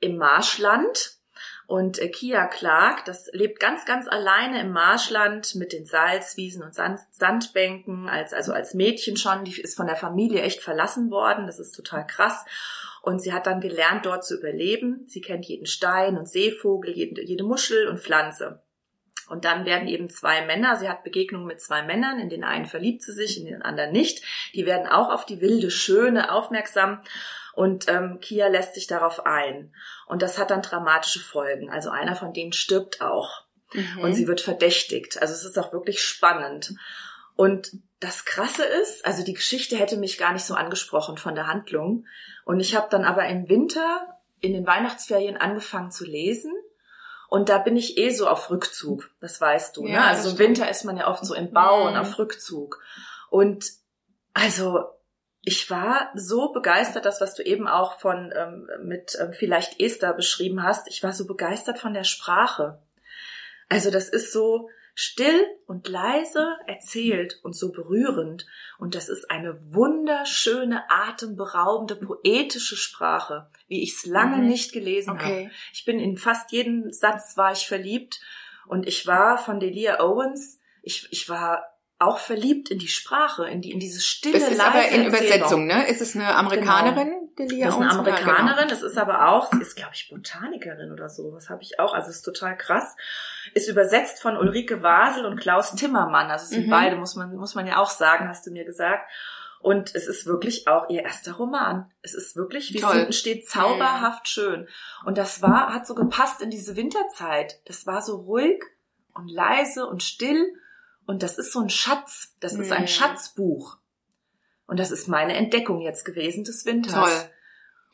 im Marschland und äh, Kia Clark, das lebt ganz, ganz alleine im Marschland mit den Salzwiesen und Sand, Sandbänken, als, also als Mädchen schon, die ist von der Familie echt verlassen worden, das ist total krass. Und sie hat dann gelernt, dort zu überleben. Sie kennt jeden Stein und Seevogel, jede, jede Muschel und Pflanze. Und dann werden eben zwei Männer, sie hat Begegnungen mit zwei Männern, in den einen verliebt sie sich, in den anderen nicht. Die werden auch auf die wilde Schöne aufmerksam und ähm, Kia lässt sich darauf ein. Und das hat dann dramatische Folgen. Also einer von denen stirbt auch und sie wird verdächtigt. Also es ist auch wirklich spannend. Und das Krasse ist, also die Geschichte hätte mich gar nicht so angesprochen von der Handlung. Und ich habe dann aber im Winter in den Weihnachtsferien angefangen zu lesen. Und da bin ich eh so auf Rückzug, das weißt du. Ja, ne? Also im. Winter ist man ja oft so im Bau und Mhm. auf Rückzug. Und also ich war so begeistert, das, was du eben auch von ähm, mit ähm, vielleicht Esther beschrieben hast. Ich war so begeistert von der Sprache. Also das ist so still und leise erzählt und so berührend. Und das ist eine wunderschöne, atemberaubende, poetische Sprache, wie ich es lange Mhm. nicht gelesen habe. Okay. Ich bin in fast jeden Satz war ich verliebt und ich war von Delia Owens, ich, ich war auch verliebt in die Sprache, in die in diese stille, Das ist leise aber in. Übersetzung, ne? Ist es eine Amerikanerin, Delia Das ist eine? Ja, Amerikanerin, das ist aber auch, sie ist, glaube ich, Botanikerin oder so. Was habe ich auch? Also ist total krass. Ist übersetzt von Ulrike Wasel und Klaus Timmermann. Also es sind Mhm. beide, muss man, muss man ja auch sagen, hast du mir gesagt. Und es ist wirklich auch ihr erster Roman. Es ist wirklich, wie es Toll. hinten steht, zauberhaft schön. Und das war, hat so gepasst in diese Winterzeit. Das war so ruhig und leise und still. Und das ist so ein Schatz. Das ist Mhm. ein Schatzbuch. Und das ist meine Entdeckung jetzt gewesen des Winters. Toll.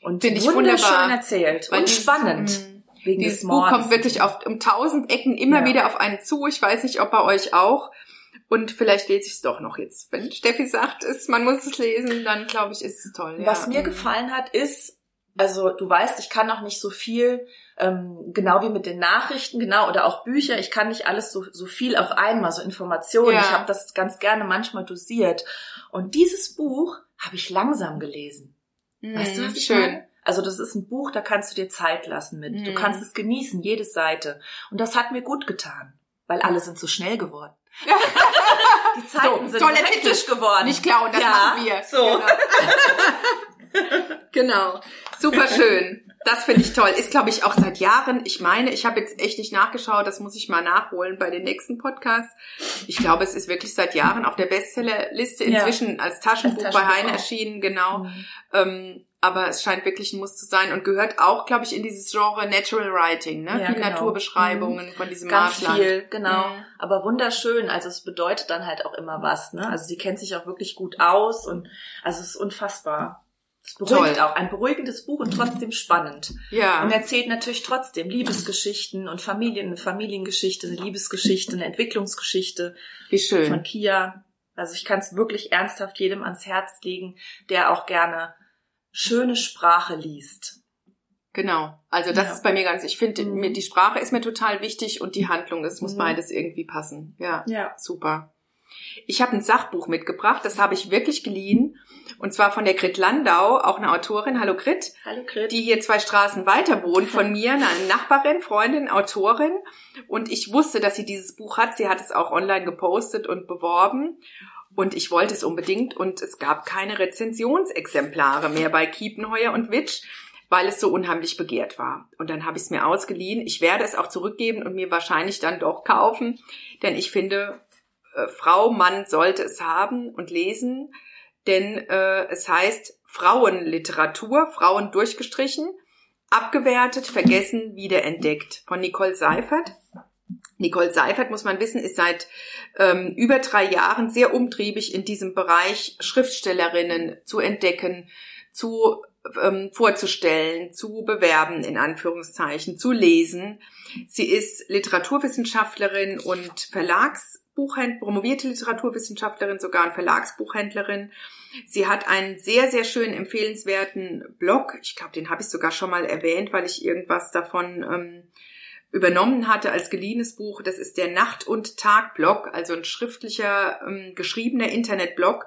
Und Finde ich wunderschön wunderbar. erzählt Weil und dieses- spannend. mh. wegen Dieses Buch kommt wirklich auf, um tausend Ecken immer Ja. wieder auf einen zu. Ich weiß nicht, ob bei euch auch. Und vielleicht lese ich es doch noch jetzt. Wenn Steffi sagt, es, man muss es lesen, dann glaube ich, ist es toll. Was ja. mir gefallen hat, ist, also du weißt, ich kann noch nicht so viel, ähm, genau wie mit den Nachrichten, genau, oder auch Bücher, ich kann nicht alles so, so viel auf einmal, so Informationen. Ja. Ich habe das ganz gerne manchmal dosiert. Und dieses Buch habe ich langsam gelesen. Weißt du, was ich Mhm, Schön. meine? Also das ist ein Buch, da kannst du dir Zeit lassen mit. Du Mhm. kannst es genießen, jede Seite. Und das hat mir gut getan, weil alle sind so schnell geworden. Die Zeiten So, sind hektisch geworden. Nicht klauen, das ja, machen wir. So. Genau. genau. Super schön. Das finde ich toll. Ist, glaube ich, auch seit Jahren. Ich meine, ich habe jetzt echt nicht nachgeschaut. Das muss ich mal nachholen bei den nächsten Podcasts. Ich glaube, es ist wirklich seit Jahren auf der Bestsellerliste Ja. inzwischen als Taschenbuch, Als bei Taschenbuch Heine auch. erschienen. Genau. Mhm. Ähm, aber es scheint wirklich ein Muss zu sein und gehört auch, glaube ich, in dieses Genre Natural Writing. Ne? Ja, Viel genau. Naturbeschreibungen von diesem Ganz Marschland. viel, genau. Mhm. Aber wunderschön. Also es bedeutet dann halt auch immer was. Ne? Also sie kennt sich auch wirklich gut aus und also es ist unfassbar. Es beruhigt Toll. auch. Ein beruhigendes Buch und trotzdem spannend. Ja. Und erzählt natürlich trotzdem Liebesgeschichten und Familien, eine Familiengeschichte, eine Liebesgeschichte, eine Entwicklungsgeschichte Wie von schön. Kia. Also ich kann es wirklich ernsthaft jedem ans Herz legen, der auch gerne schöne Sprache liest. Genau. Also das Ja. ist bei mir ganz, ich finde, Mhm. die Sprache ist mir total wichtig und die Handlung, es muss Mhm. beides irgendwie passen. Ja, Ja. super. Ich habe ein Sachbuch mitgebracht, das habe ich wirklich geliehen. Und zwar von der Grit Landau, auch eine Autorin. Hallo Grit. Hallo Grit. die hier zwei Straßen weiter wohnt von mir, eine Nachbarin, Freundin, Autorin. Und ich wusste, dass sie dieses Buch hat. Sie hat es auch online gepostet und beworben. Und ich wollte es unbedingt. Und es gab keine Rezensionsexemplare mehr bei Kiepenheuer und Witsch, weil es so unheimlich begehrt war. Und dann habe ich es mir ausgeliehen. Ich werde es auch zurückgeben und mir wahrscheinlich dann doch kaufen. Denn ich finde, äh, Frau, Mann sollte es haben und lesen. Denn äh, es heißt Frauenliteratur, Frauen durchgestrichen, abgewertet, vergessen, wiederentdeckt von Nicole Seifert. Nicole Seifert, muss man wissen, ist seit ähm, über drei Jahren sehr umtriebig in diesem Bereich, Schriftstellerinnen zu entdecken, zu ähm, vorzustellen, zu bewerben, in Anführungszeichen, zu lesen. Sie ist Literaturwissenschaftlerin und Verlagsbuchhändlerin, promovierte Literaturwissenschaftlerin, sogar und Verlagsbuchhändlerin. Sie hat einen sehr, sehr schönen, empfehlenswerten Blog. Ich glaube, den habe ich sogar schon mal erwähnt, weil ich irgendwas davon ähm, übernommen hatte als geliehenes Buch. Das ist der Nacht- und Tag-Blog, also ein schriftlicher, ähm, geschriebener Internetblog,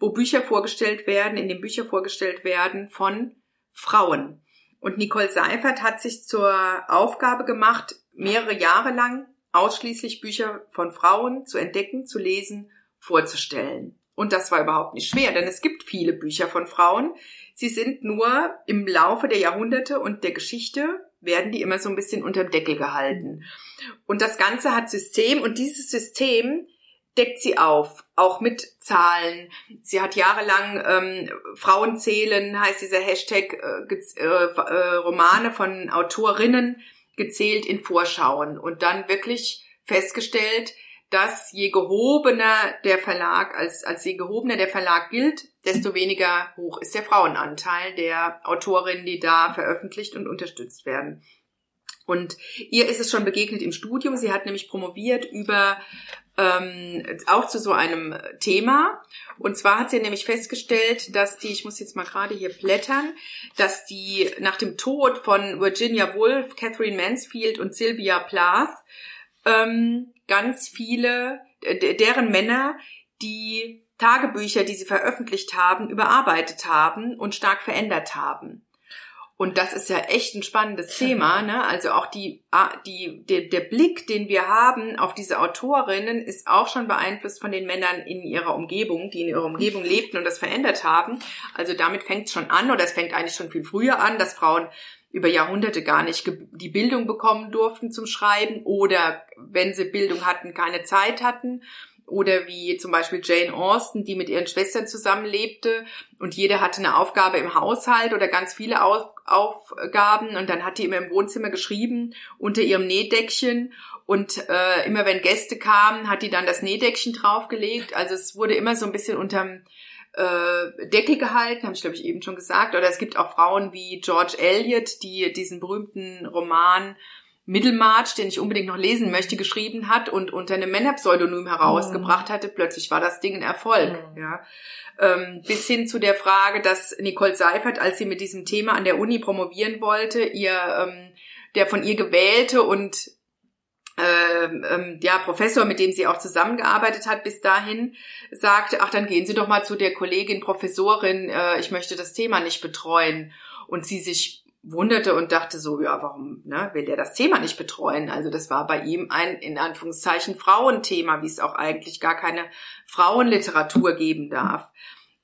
wo Bücher vorgestellt werden, in dem Bücher vorgestellt werden von Frauen. Und Nicole Seifert hat sich zur Aufgabe gemacht, mehrere Jahre lang ausschließlich Bücher von Frauen zu entdecken, zu lesen, vorzustellen. Und das war überhaupt nicht schwer, denn es gibt viele Bücher von Frauen. Sie sind nur im Laufe der Jahrhunderte und der Geschichte werden die immer so ein bisschen unterm Deckel gehalten. Und das Ganze hat System und dieses System deckt sie auf, auch mit Zahlen. Sie hat jahrelang ähm, Frauen zählen, heißt dieser Hashtag, äh, äh, äh, Romane von Autorinnen gezählt in Vorschauen und dann wirklich festgestellt, dass je gehobener der Verlag, als, als je gehobener der Verlag gilt, desto weniger hoch ist der Frauenanteil der Autorinnen, die da veröffentlicht und unterstützt werden. Und ihr ist es schon begegnet im Studium. Sie hat nämlich promoviert über ähm, auch zu so einem Thema. Und zwar hat sie nämlich festgestellt, dass die, ich muss jetzt mal gerade hier blättern, dass die nach dem Tod von Virginia Woolf, Catherine Mansfield und Sylvia Plath ähm, ganz viele, deren Männer, die Tagebücher, die sie veröffentlicht haben, überarbeitet haben und stark verändert haben. Und das ist ja echt ein spannendes Thema, ne? Also auch die, ah, die, der, der Blick, den wir haben auf diese Autorinnen, ist auch schon beeinflusst von den Männern in ihrer Umgebung, die in ihrer Umgebung lebten und das verändert haben. Also damit fängt es schon an, oder es fängt eigentlich schon viel früher an, dass Frauen über Jahrhunderte gar nicht die Bildung bekommen durften zum Schreiben oder wenn sie Bildung hatten, keine Zeit hatten. Oder wie zum Beispiel Jane Austen, die mit ihren Schwestern zusammenlebte und jede hatte eine Aufgabe im Haushalt oder ganz viele Auf Aufgaben und dann hat die immer im Wohnzimmer geschrieben unter ihrem Nähdeckchen und äh, immer wenn Gäste kamen, hat die dann das Nähdeckchen draufgelegt. Also es wurde immer so ein bisschen unterm äh, Deckel gehalten, habe ich glaube ich eben schon gesagt. Oder es gibt auch Frauen wie George Eliot, die diesen berühmten Roman Middlemarch, den ich unbedingt noch lesen möchte, geschrieben hat und unter einem Männerpseudonym herausgebracht hatte. Plötzlich war das Ding ein Erfolg. Mhm. Ja. Ähm, bis hin zu der Frage, dass Nicole Seifert, als sie mit diesem Thema an der Uni promovieren wollte, ihr ähm, der von ihr gewählte und ähm, ähm, ja, Professor, mit dem sie auch zusammengearbeitet hat bis dahin, sagte, ach, dann gehen Sie doch mal zu der Kollegin Professorin, äh, ich möchte das Thema nicht betreuen. Und sie sich wunderte und dachte so, ja, warum ne, will der das Thema nicht betreuen? Also das war bei ihm ein, in Anführungszeichen, Frauenthema, wie es auch eigentlich gar keine Frauenliteratur geben darf.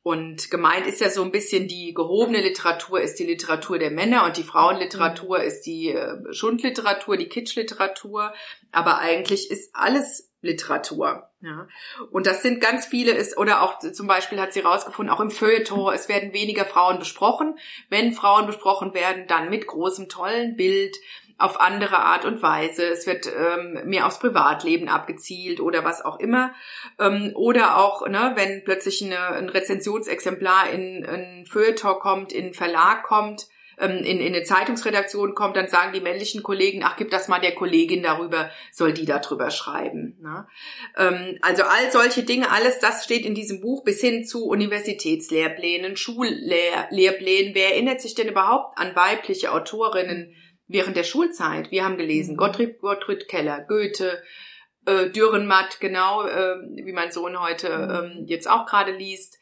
Und gemeint ist ja so ein bisschen, die gehobene Literatur ist die Literatur der Männer und die Frauenliteratur ist die äh, Schundliteratur, die Kitschliteratur. Aber eigentlich ist alles Literatur. Ja. Und das sind ganz viele, ist, oder auch zum Beispiel hat sie rausgefunden, auch im Feuilleton, es werden weniger Frauen besprochen. Wenn Frauen besprochen werden, dann mit großem, tollen Bild, auf andere Art und Weise. Es wird ähm, mehr aufs Privatleben abgezielt oder was auch immer. Ähm, oder auch, ne, wenn plötzlich eine, ein Rezensionsexemplar in ein Feuilleton kommt, in einen Verlag kommt, ähm, in, in eine Zeitungsredaktion kommt, dann sagen die männlichen Kollegen, ach, gib das mal der Kollegin darüber, soll die darüber schreiben. Ne? Ähm, also all solche Dinge, alles das steht in diesem Buch bis hin zu Universitätslehrplänen, Schullehrplänen. Wer erinnert sich denn überhaupt an weibliche Autorinnen während der Schulzeit? Wir haben gelesen mhm. Gottfried, Gottfried Keller, Goethe, äh, Dürrenmatt, genau, äh, wie mein Sohn heute mhm. ähm, jetzt auch gerade liest,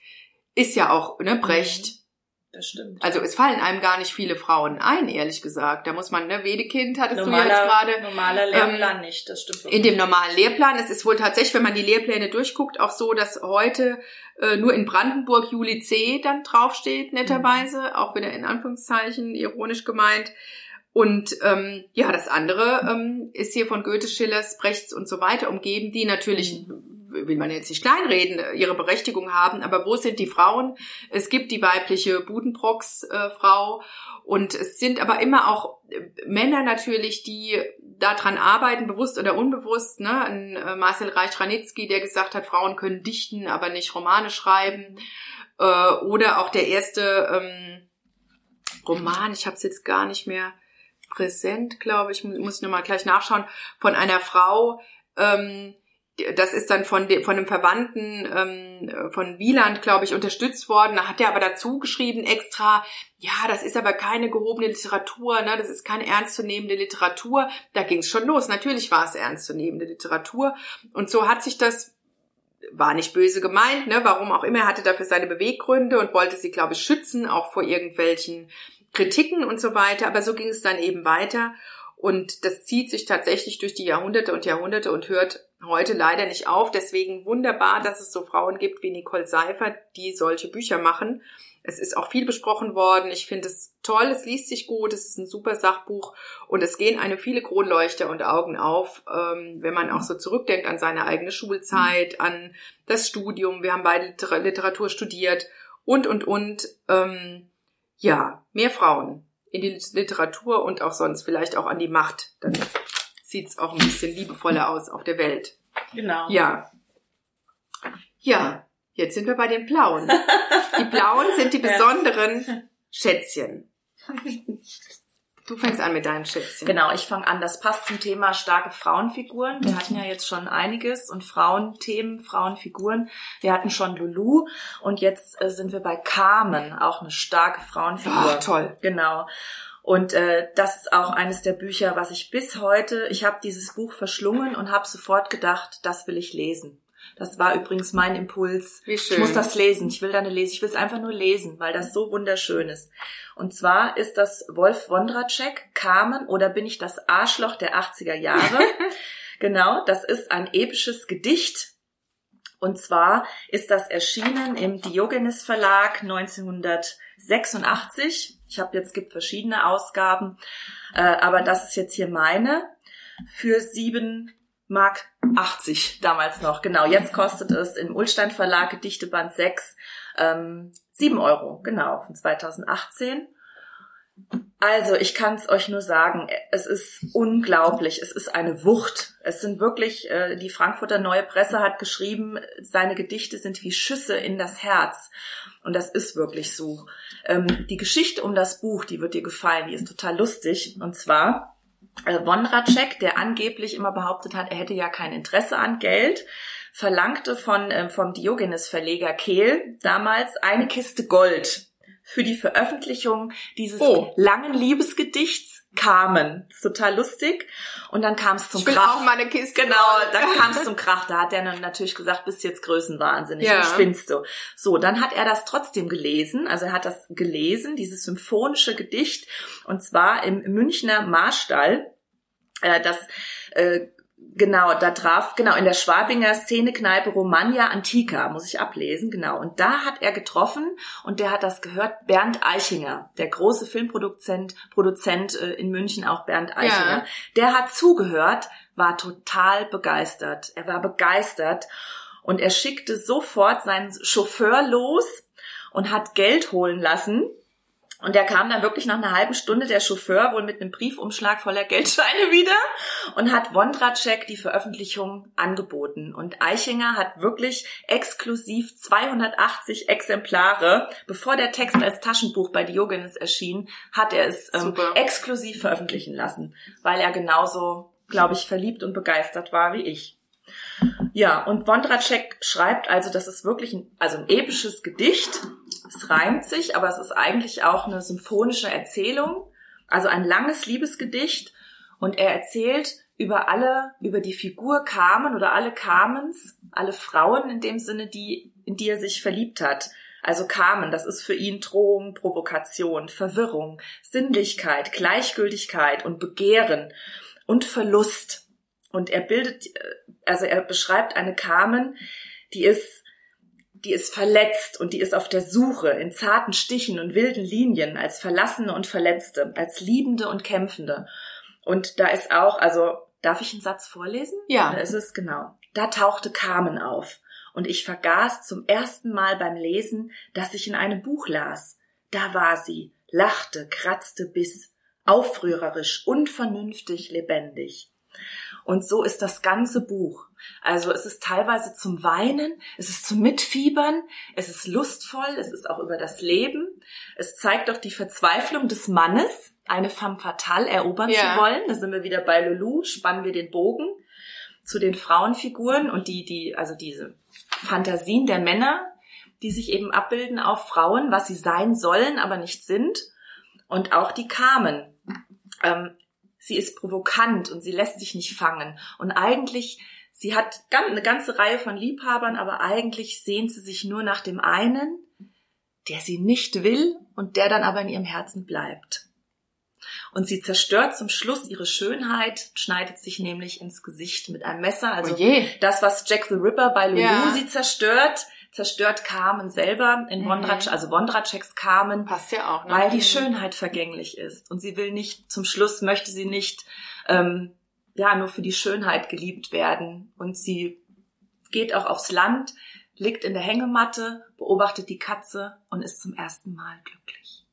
ist ja auch, ne, Brecht. Mhm. Das stimmt. Also es fallen einem gar nicht viele Frauen ein, ehrlich gesagt. Da muss man, ne, Wedekind hattest normaler, du jetzt gerade. Normaler Lehrplan ähm, nicht, das stimmt. In dem normalen Lehrplan, es ist wohl tatsächlich, wenn man die Lehrpläne durchguckt, auch so, dass heute äh, nur in Brandenburg Juli C. dann draufsteht, netterweise, mhm. auch wieder in Anführungszeichen, ironisch gemeint. Und ähm, ja, das andere ähm, ist hier von Goethe, Schillers, Brechts und so weiter umgeben, die natürlich, will man jetzt nicht kleinreden, ihre Berechtigung haben, aber wo sind die Frauen? Es gibt die weibliche Budenbrocks-Frau äh, und es sind aber immer auch äh, Männer natürlich, die daran arbeiten, bewusst oder unbewusst. Ne? Ein äh, Marcel Reich-Ranitzky, der gesagt hat, Frauen können dichten, aber nicht Romane schreiben. Äh, oder auch der erste ähm, Roman, ich habe es jetzt gar nicht mehr präsent, glaube ich, muss ich nochmal gleich nachschauen, von einer Frau, ähm, das ist dann von, de, von einem Verwandten ähm, von Wieland, glaube ich, unterstützt worden. Da hat er aber dazu geschrieben extra, ja, das ist aber keine gehobene Literatur, ne, das ist keine ernstzunehmende Literatur. Da ging es schon los. Natürlich war es ernstzunehmende Literatur. Und so hat sich das war nicht böse gemeint, ne, warum auch immer, er hatte dafür seine Beweggründe und wollte sie, glaube ich, schützen, auch vor irgendwelchen Kritiken und so weiter, aber so ging es dann eben weiter. Und das zieht sich tatsächlich durch die Jahrhunderte und Jahrhunderte und hört heute leider nicht auf. Deswegen wunderbar, dass es so Frauen gibt wie Nicole Seifert, die solche Bücher machen. Es ist auch viel besprochen worden. Ich finde es toll, es liest sich gut, es ist ein super Sachbuch und es gehen einem viele Kronleuchter und Augen auf, ähm, wenn man auch so zurückdenkt an seine eigene Schulzeit, an das Studium. Wir haben beide Literatur studiert und, und, und. Ja, mehr Frauen in die Literatur und auch sonst vielleicht auch an die Macht. Dann sieht's auch ein bisschen liebevoller aus auf der Welt. Genau. Ja. Ja, jetzt sind wir bei den Blauen. Die Blauen sind die besonderen Schätzchen. Du fängst an mit deinem Schätzchen. Genau, ich fange an. Das passt zum Thema starke Frauenfiguren. Wir hatten ja jetzt schon einiges und Frauenthemen, Frauenfiguren. Wir hatten schon Lulu und jetzt äh, sind wir bei Carmen, auch eine starke Frauenfigur. Ach, toll. Genau. Und äh, das ist auch eines der Bücher, was ich bis heute, ich habe dieses Buch verschlungen und habe sofort gedacht, das will ich lesen. Das war übrigens mein Impuls. Wie schön. Ich muss das lesen. Ich will da eine lesen. Ich will es einfach nur lesen, weil das so wunderschön ist. Und zwar ist das Wolf Wondracek, Carmen oder bin ich das Arschloch der 80er Jahre? genau, das ist ein episches Gedicht. Und zwar ist das erschienen im Diogenes Verlag 1986. Ich habe jetzt gibt verschiedene Ausgaben, äh, aber das ist jetzt hier meine für sieben Mark 80 damals noch. Genau, jetzt kostet es im Ulstein Verlag Gedichteband 6 ähm, 7 Euro, genau, von 2018. Also, ich kann es euch nur sagen, es ist unglaublich, es ist eine Wucht. Es sind wirklich, äh, die Frankfurter Neue Presse hat geschrieben, seine Gedichte sind wie Schüsse in das Herz. Und das ist wirklich so. Ähm, die Geschichte um das Buch, die wird dir gefallen, die ist total lustig. Und zwar Wondracek, der angeblich immer behauptet hat, er hätte ja kein Interesse an Geld, verlangte von äh, vom Diogenes Verleger Kehl damals eine Kiste Gold für die Veröffentlichung dieses oh. langen Liebesgedichts kamen. total lustig. Und dann kam es zum ich will Krach. auch meine Kiste. Genau, dann kam es zum Krach. Da hat er dann natürlich gesagt, bist jetzt größenwahnsinnig, ja. spinnst du. So, dann hat er das trotzdem gelesen. Also er hat das gelesen, dieses symphonische Gedicht. Und zwar im Münchner Marstall. Äh, das äh, Genau, da traf, genau, in der Schwabinger Szenekneipe Romagna Antica, muss ich ablesen, genau. Und da hat er getroffen und der hat das gehört, Bernd Eichinger, der große Filmproduzent, Produzent äh, in München, auch Bernd Eichinger. Ja. Der hat zugehört, war total begeistert. Er war begeistert und er schickte sofort seinen Chauffeur los und hat Geld holen lassen Und der kam dann wirklich nach einer halben Stunde, der Chauffeur, wohl mit einem Briefumschlag voller Geldscheine wieder und hat Wondracek die Veröffentlichung angeboten. Und Eichinger hat wirklich exklusiv 280 Exemplare, bevor der Text als Taschenbuch bei Diogenes erschien, hat er es ähm, exklusiv veröffentlichen lassen, weil er genauso, glaube ich, verliebt und begeistert war wie ich. Ja, und Wondracek schreibt also, das ist wirklich ein, also ein episches Gedicht. Es reimt sich, aber es ist eigentlich auch eine symphonische Erzählung, also ein langes Liebesgedicht. Und er erzählt über alle, über die Figur Carmen oder alle Carmens, alle Frauen in dem Sinne, die, in die er sich verliebt hat. Also Carmen, das ist für ihn Drohung, Provokation, Verwirrung, Sinnlichkeit, Gleichgültigkeit und Begehren und Verlust. Und er bildet, äh, also er beschreibt eine Carmen, die ist, die ist verletzt und die ist auf der Suche in zarten Stichen und wilden Linien als Verlassene und Verletzte, als Liebende und Kämpfende. Und da ist auch, also, darf ich einen Satz vorlesen? Ja. Da ist es genau. Da tauchte Carmen auf. Und ich vergaß zum ersten Mal beim Lesen, dass ich in einem Buch las. Da war sie, lachte, kratzte, biss, aufrührerisch, unvernünftig, lebendig. Und so ist das ganze Buch. Also es ist teilweise zum Weinen, es ist zum Mitfiebern, es ist lustvoll, es ist auch über das Leben. Es zeigt auch die Verzweiflung des Mannes, eine femme fatale erobern ja. zu wollen. Da sind wir wieder bei Lulu, spannen wir den Bogen zu den Frauenfiguren und die, die, also diese Fantasien der Männer, die sich eben abbilden auf Frauen, was sie sein sollen, aber nicht sind. Und auch die Carmen. Ähm, sie ist provokant und sie lässt sich nicht fangen. Und eigentlich, sie hat eine ganze Reihe von Liebhabern, aber eigentlich sehnt sie sich nur nach dem einen, der sie nicht will und der dann aber in ihrem Herzen bleibt. Und sie zerstört zum Schluss ihre Schönheit, schneidet sich nämlich ins Gesicht mit einem Messer. Also oh das, was Jack the Ripper bei Lulu ja. sie zerstört, zerstört Carmen selber in mhm. also Wondraceks Carmen. Passt ja auch, ne? Weil die mhm. Schönheit vergänglich ist. Und sie will nicht, zum Schluss möchte sie nicht, ähm, ja, nur für die Schönheit geliebt werden. Und sie geht auch aufs Land, liegt in der Hängematte, beobachtet die Katze und ist zum ersten Mal glücklich.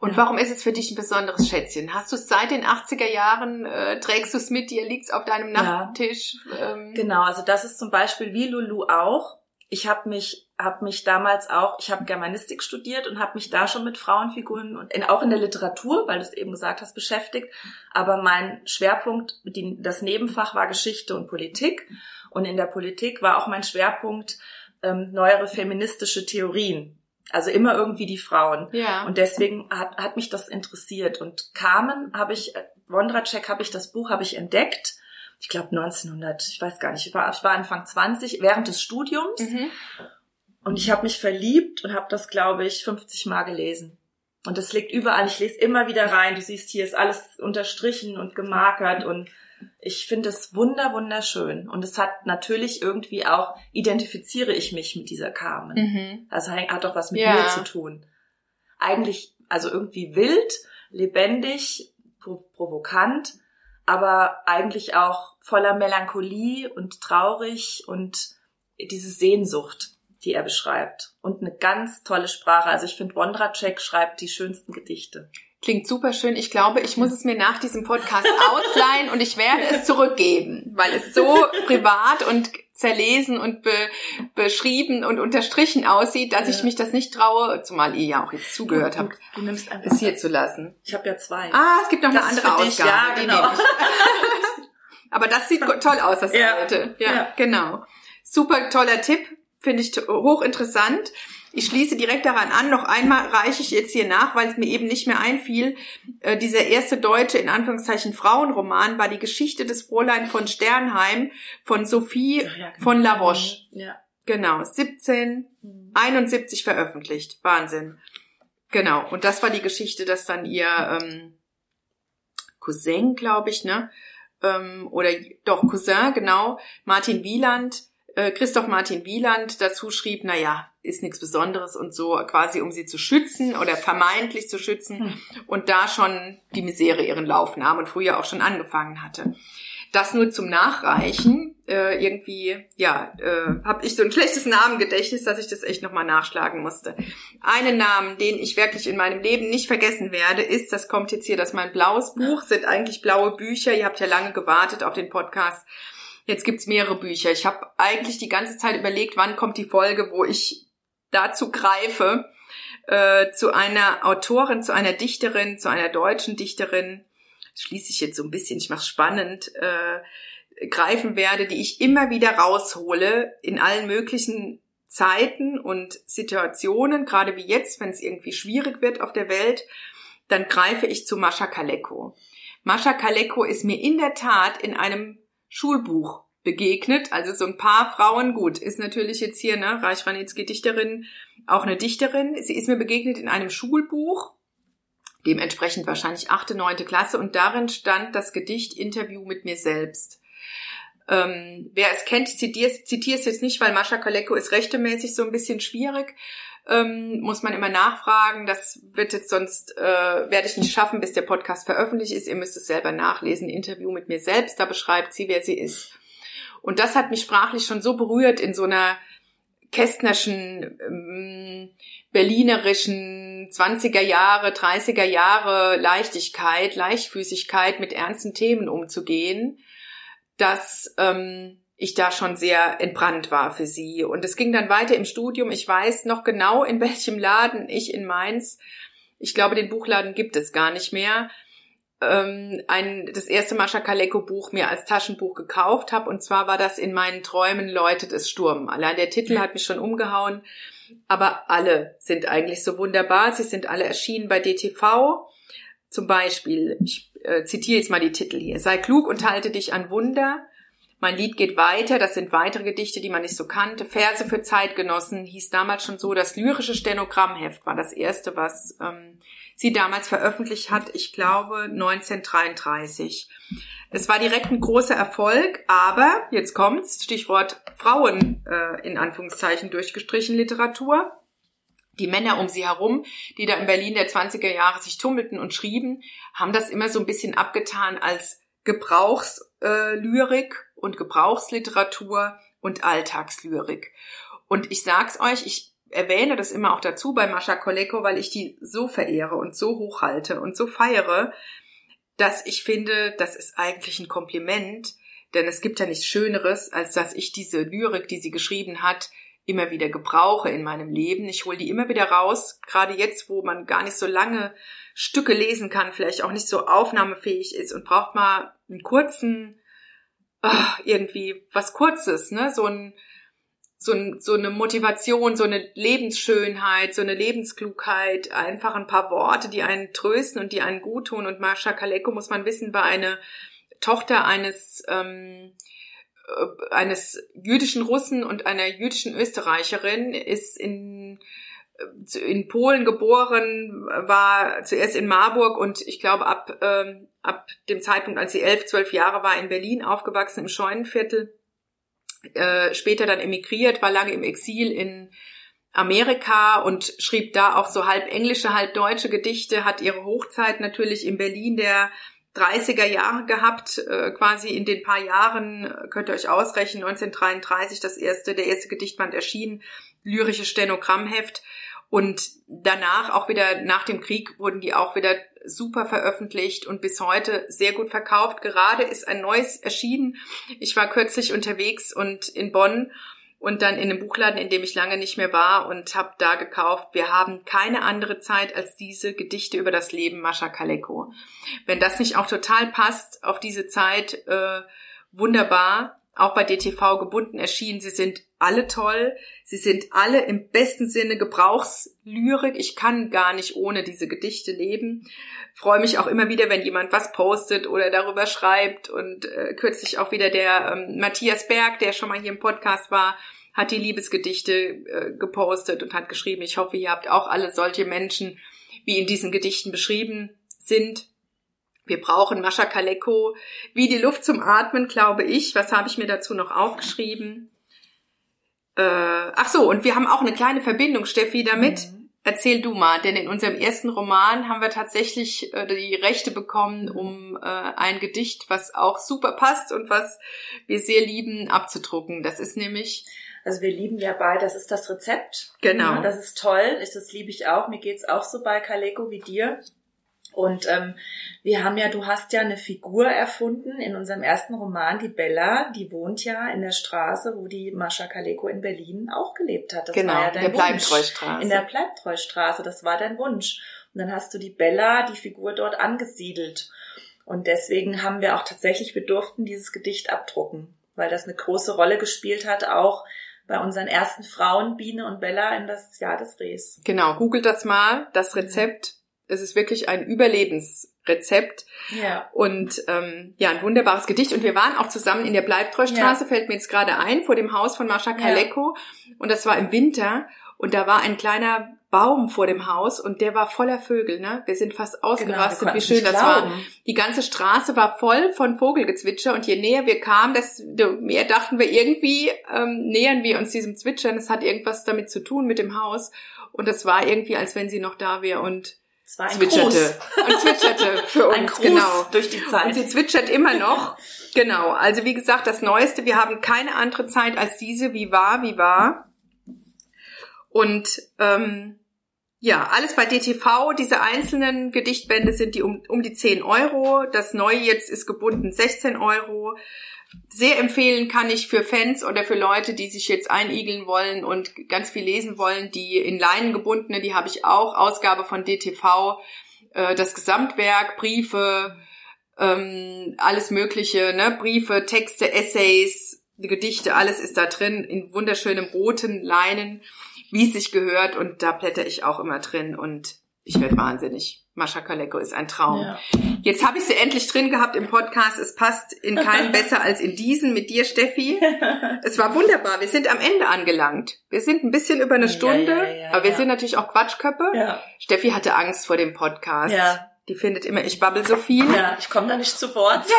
Und ja. warum ist es für dich ein besonderes Schätzchen? Hast du es seit den 80er Jahren, äh, trägst du es mit dir, liegt es auf deinem Nachttisch? Ja. Ähm. Genau, also das ist zum Beispiel wie Lulu auch ich habe mich habe mich damals auch, ich habe Germanistik studiert und habe mich da schon mit Frauenfiguren und in, auch in der Literatur, weil du es eben gesagt hast, beschäftigt. Aber mein Schwerpunkt, die, das Nebenfach war Geschichte und Politik. Und in der Politik war auch mein Schwerpunkt ähm, neuere feministische Theorien. Also immer irgendwie die Frauen. Ja. Und deswegen hat, hat mich das interessiert. Und Carmen habe ich, Wondracek habe ich das Buch habe ich entdeckt ich glaube 1900, ich weiß gar nicht, ich war, ich war Anfang 20, während des Studiums. Mhm. Und ich habe mich verliebt und habe das, glaube ich, 50 Mal gelesen. Und das liegt überall. Ich lese immer wieder rein. Du siehst, hier ist alles unterstrichen und gemarkert und ich finde es wunder, wunderschön. Und es hat natürlich irgendwie auch, identifiziere ich mich mit dieser Carmen. Mhm. Also hat doch was mit ja. mir zu tun. Eigentlich, also irgendwie wild, lebendig, provokant, aber eigentlich auch voller Melancholie und traurig und diese Sehnsucht, die er beschreibt. Und eine ganz tolle Sprache. Also ich finde, Wondracek schreibt die schönsten Gedichte. Klingt super schön. Ich glaube, ich muss es mir nach diesem Podcast ausleihen und ich werde es zurückgeben, weil es so privat und zerlesen und be beschrieben und unterstrichen aussieht, dass ja. ich mich das nicht traue, zumal ihr ja auch jetzt zugehört habt, du nimmst einfach es hier zu lassen. Ich habe ja zwei. Ah, es gibt noch das eine andere Ausgabe. Ja, genau. Aber das sieht toll aus, das ja. alte. Ja, ja, genau. Super toller Tipp, finde ich hochinteressant. Ich schließe direkt daran an. Noch einmal reiche ich jetzt hier nach, weil es mir eben nicht mehr einfiel. Äh, dieser erste deutsche, in Anführungszeichen, Frauenroman war die Geschichte des Fräulein von Sternheim von Sophie ja, genau. von La Roche. Ja. Genau, 1771 veröffentlicht. Wahnsinn. Genau, und das war die Geschichte, dass dann ihr ähm, Cousin, glaube ich, ne? Ähm, oder doch Cousin, genau, Martin Wieland, äh, Christoph Martin Wieland dazu schrieb, na ja, ist nichts Besonderes und so quasi um sie zu schützen oder vermeintlich zu schützen hm. und da schon die Misere ihren Lauf nahm und früher auch schon angefangen hatte. Das nur zum Nachreichen. äh, irgendwie, ja, äh, habe ich so ein schlechtes Namengedächtnis, dass ich das echt nochmal nachschlagen musste. Einen Namen, den ich wirklich in meinem Leben nicht vergessen werde, ist, das kommt jetzt hier, das ist mein blaues Buch, sind eigentlich blaue Bücher. Ihr habt ja lange gewartet auf den Podcast. Jetzt gibt's mehrere Bücher. Ich habe eigentlich die ganze Zeit überlegt, wann kommt die Folge, wo ich dazu greife, äh, zu einer Autorin, zu einer Dichterin, zu einer deutschen Dichterin, schließe ich jetzt so ein bisschen, ich mache spannend, äh, greifen werde, die ich immer wieder raushole in allen möglichen Zeiten und Situationen, gerade wie jetzt, wenn es irgendwie schwierig wird auf der Welt, dann greife ich zu Mascha Kaleko. Mascha Kaleko ist mir in der Tat in einem Schulbuch begegnet. Also so ein paar Frauen, gut, ist natürlich jetzt hier, ne, Reich Ranitzky Dichterin, auch eine Dichterin. Sie ist mir begegnet in einem Schulbuch, dementsprechend wahrscheinlich achte, neunte Klasse, und darin stand das Gedicht Interview mit mir selbst. Ähm, wer es kennt, zitiere es jetzt nicht, weil Mascha Kaleko ist rechtemäßig so ein bisschen schwierig. Ähm, muss man immer nachfragen. Das wird jetzt sonst, äh, werde ich nicht schaffen, bis der Podcast veröffentlicht ist. Ihr müsst es selber nachlesen. Interview mit mir selbst, da beschreibt sie, wer sie ist. Und das hat mich sprachlich schon so berührt in so einer kästnerschen, ähm, berlinerischen 20er Jahre, 30er Jahre Leichtigkeit, Leichtfüßigkeit mit ernsten Themen umzugehen dass ähm, ich da schon sehr entbrannt war für sie. Und es ging dann weiter im Studium. Ich weiß noch genau, in welchem Laden ich in Mainz, ich glaube, den Buchladen gibt es gar nicht mehr, ähm, ein, das erste Mascha Kaleko Buch mir als Taschenbuch gekauft habe. Und zwar war das in meinen Träumen läutet es Sturm. Allein der Titel hat mich schon umgehauen. Aber alle sind eigentlich so wunderbar. Sie sind alle erschienen bei DTV. Zum Beispiel, ich äh, zitiere jetzt mal die Titel hier. Sei klug und halte dich an Wunder. Mein Lied geht weiter. Das sind weitere Gedichte, die man nicht so kannte. Verse für Zeitgenossen hieß damals schon so. Das lyrische Stenogrammheft war das erste, was ähm, sie damals veröffentlicht hat. Ich glaube 1933. Es war direkt ein großer Erfolg, aber jetzt kommt's, Stichwort Frauen äh, in Anführungszeichen durchgestrichen Literatur die Männer um sie herum, die da in Berlin der 20er Jahre sich tummelten und schrieben, haben das immer so ein bisschen abgetan als Gebrauchslyrik äh, und Gebrauchsliteratur und Alltagslyrik. Und ich sag's euch, ich erwähne das immer auch dazu bei Mascha Koleko, weil ich die so verehre und so hochhalte und so feiere, dass ich finde, das ist eigentlich ein Kompliment, denn es gibt ja nichts Schöneres, als dass ich diese Lyrik, die sie geschrieben hat, immer wieder gebrauche in meinem Leben. Ich hole die immer wieder raus, gerade jetzt, wo man gar nicht so lange Stücke lesen kann, vielleicht auch nicht so aufnahmefähig ist und braucht mal einen kurzen, ach, irgendwie was Kurzes, ne? So ein so, ein, so eine Motivation, so eine Lebensschönheit, so eine Lebensklugheit, einfach ein paar Worte, die einen trösten und die einen gut tun. Und Marsha Kaleko, muss man wissen, war eine Tochter eines ähm, äh, eines jüdischen Russen und einer jüdischen Österreicherin, ist in, in Polen geboren, war zuerst in Marburg und ich glaube ab, ähm, ab dem Zeitpunkt, als sie elf, zwölf Jahre war, in Berlin aufgewachsen, im Scheunenviertel, äh, später dann emigriert, war lange im Exil in Amerika und schrieb da auch so halb englische, halb deutsche Gedichte, hat ihre Hochzeit natürlich in Berlin der 30er Jahre gehabt, äh, quasi in den paar Jahren, äh, könnt ihr euch ausrechnen, 1933 das erste, der erste Gedichtband erschien, lyrische Stenogrammheft. Und danach auch wieder, nach dem Krieg, wurden die auch wieder super veröffentlicht und bis heute sehr gut verkauft. Gerade ist ein neues erschienen. Ich war kürzlich unterwegs und in Bonn und dann in einem Buchladen, in dem ich lange nicht mehr war und habe da gekauft. Wir haben keine andere Zeit als diese Gedichte über das Leben Mascha Kaleko. Wenn das nicht auch total passt auf diese Zeit, äh, wunderbar. Auch bei DTV gebunden erschienen. Sie sind alle toll. Sie sind alle im besten Sinne Gebrauchslyrik. Ich kann gar nicht ohne diese Gedichte leben. Freue mich auch immer wieder, wenn jemand was postet oder darüber schreibt. Und äh, kürzlich auch wieder der ähm, Matthias Berg, der schon mal hier im Podcast war, hat die Liebesgedichte äh, gepostet und hat geschrieben, ich hoffe, ihr habt auch alle solche Menschen, wie in diesen Gedichten beschrieben sind. Wir brauchen Mascha Kaleko wie die Luft zum Atmen, glaube ich. Was habe ich mir dazu noch aufgeschrieben? Äh, ach so, und wir haben auch eine kleine Verbindung, Steffi, damit. Mhm. erzähl du mal, denn in unserem ersten Roman haben wir tatsächlich äh, die Rechte bekommen, um äh, ein Gedicht, was auch super passt und was wir sehr lieben, abzudrucken. Das ist nämlich also wir lieben ja beide, das ist das Rezept. Genau. Ja, das ist toll, das liebe ich auch. Mir geht's auch so bei Kaleko wie dir. Und ähm, wir haben ja, du hast ja eine Figur erfunden in unserem ersten Roman, die Bella, die wohnt ja in der Straße, wo die Mascha Kaleko in Berlin auch gelebt hat. Das genau, war ja dein in der Bleibtreustraße. In der Bleibtreustraße, das war dein Wunsch. Und dann hast du die Bella, die Figur dort angesiedelt. Und deswegen haben wir auch tatsächlich, wir durften dieses Gedicht abdrucken, weil das eine große Rolle gespielt hat, auch bei unseren ersten Frauen, Biene und Bella, in das Jahr des Rehs. Genau, googelt das mal, das Rezept es ist wirklich ein Überlebensrezept. Ja. Und ähm, ja, ein wunderbares Gedicht. Und wir waren auch zusammen in der Bleibtreustraße, ja. fällt mir jetzt gerade ein, vor dem Haus von Mascha Kaleko. Ja. Und das war im Winter. Und da war ein kleiner Baum vor dem Haus und der war voller Vögel, ne? Wir sind fast genau, ausgerastet, genau, wie schön das glauben. war. Die ganze Straße war voll von Vogelgezwitscher und je näher wir kamen, desto mehr dachten wir irgendwie, ähm, nähern wir uns diesem Zwitschern. Es hat irgendwas damit zu tun mit dem Haus. Und es war irgendwie, als wenn sie noch da wäre und es war ein zwitscherte. Gruß. Und zwitscherte für uns, ein Gruß genau. durch die Zeit. Und sie zwitschert immer noch. Genau. Also wie gesagt, das Neueste, wir haben keine andere Zeit als diese, wie war, wie war. Und ähm, ja, alles bei DTV. Diese einzelnen Gedichtbände sind die um, um die 10 Euro. Das Neue jetzt ist gebunden 16 Euro sehr empfehlen kann ich für Fans oder für Leute, die sich jetzt einigeln wollen und ganz viel lesen wollen, die in Leinen gebundene, die habe ich auch, Ausgabe von DTV, äh, das Gesamtwerk, Briefe, ähm, alles Mögliche, ne? Briefe, Texte, Essays, Gedichte, alles ist da drin in wunderschönem roten Leinen, wie es sich gehört und da blätter ich auch immer drin und ich werde wahnsinnig. Mascha Kaleko ist ein Traum. Ja. Jetzt habe ich sie endlich drin gehabt im Podcast. Es passt in keinen besser als in diesen mit dir, Steffi. Es war wunderbar. Wir sind am Ende angelangt. Wir sind ein bisschen über eine Stunde, ja, ja, aber wir sind natürlich auch Quatschköppe. Steffi hatte Angst vor dem Podcast. Die findet immer, ich babbel so viel. Ja, ich komme da nicht zu Wort.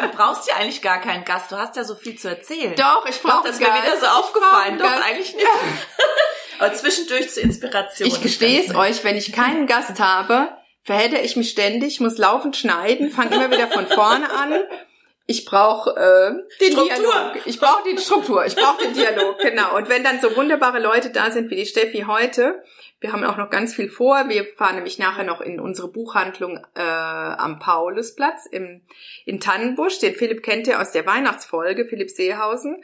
Du brauchst ja eigentlich gar keinen Gast. Du hast ja so viel zu erzählen. Doch, ich brauche das. Das mir wieder so aufgefallen. Doch, eigentlich nicht. Aber zwischendurch zur Inspiration. Ich gestehe es euch, wenn ich keinen Gast habe, verhätte ich mich ständig, muss laufend schneiden, fange immer wieder von vorne an. Ich brauche äh, den Struktur. Dialog. Ich brauche die Struktur. Ich brauche den Dialog, genau. Und wenn dann so wunderbare Leute da sind wie die Steffi heute, wir haben auch noch ganz viel vor. Wir fahren nämlich nachher noch in unsere Buchhandlung äh, am Paulusplatz im, in Tannenbusch. Den Philipp kennt ihr aus der Weihnachtsfolge, Philipp Seehausen.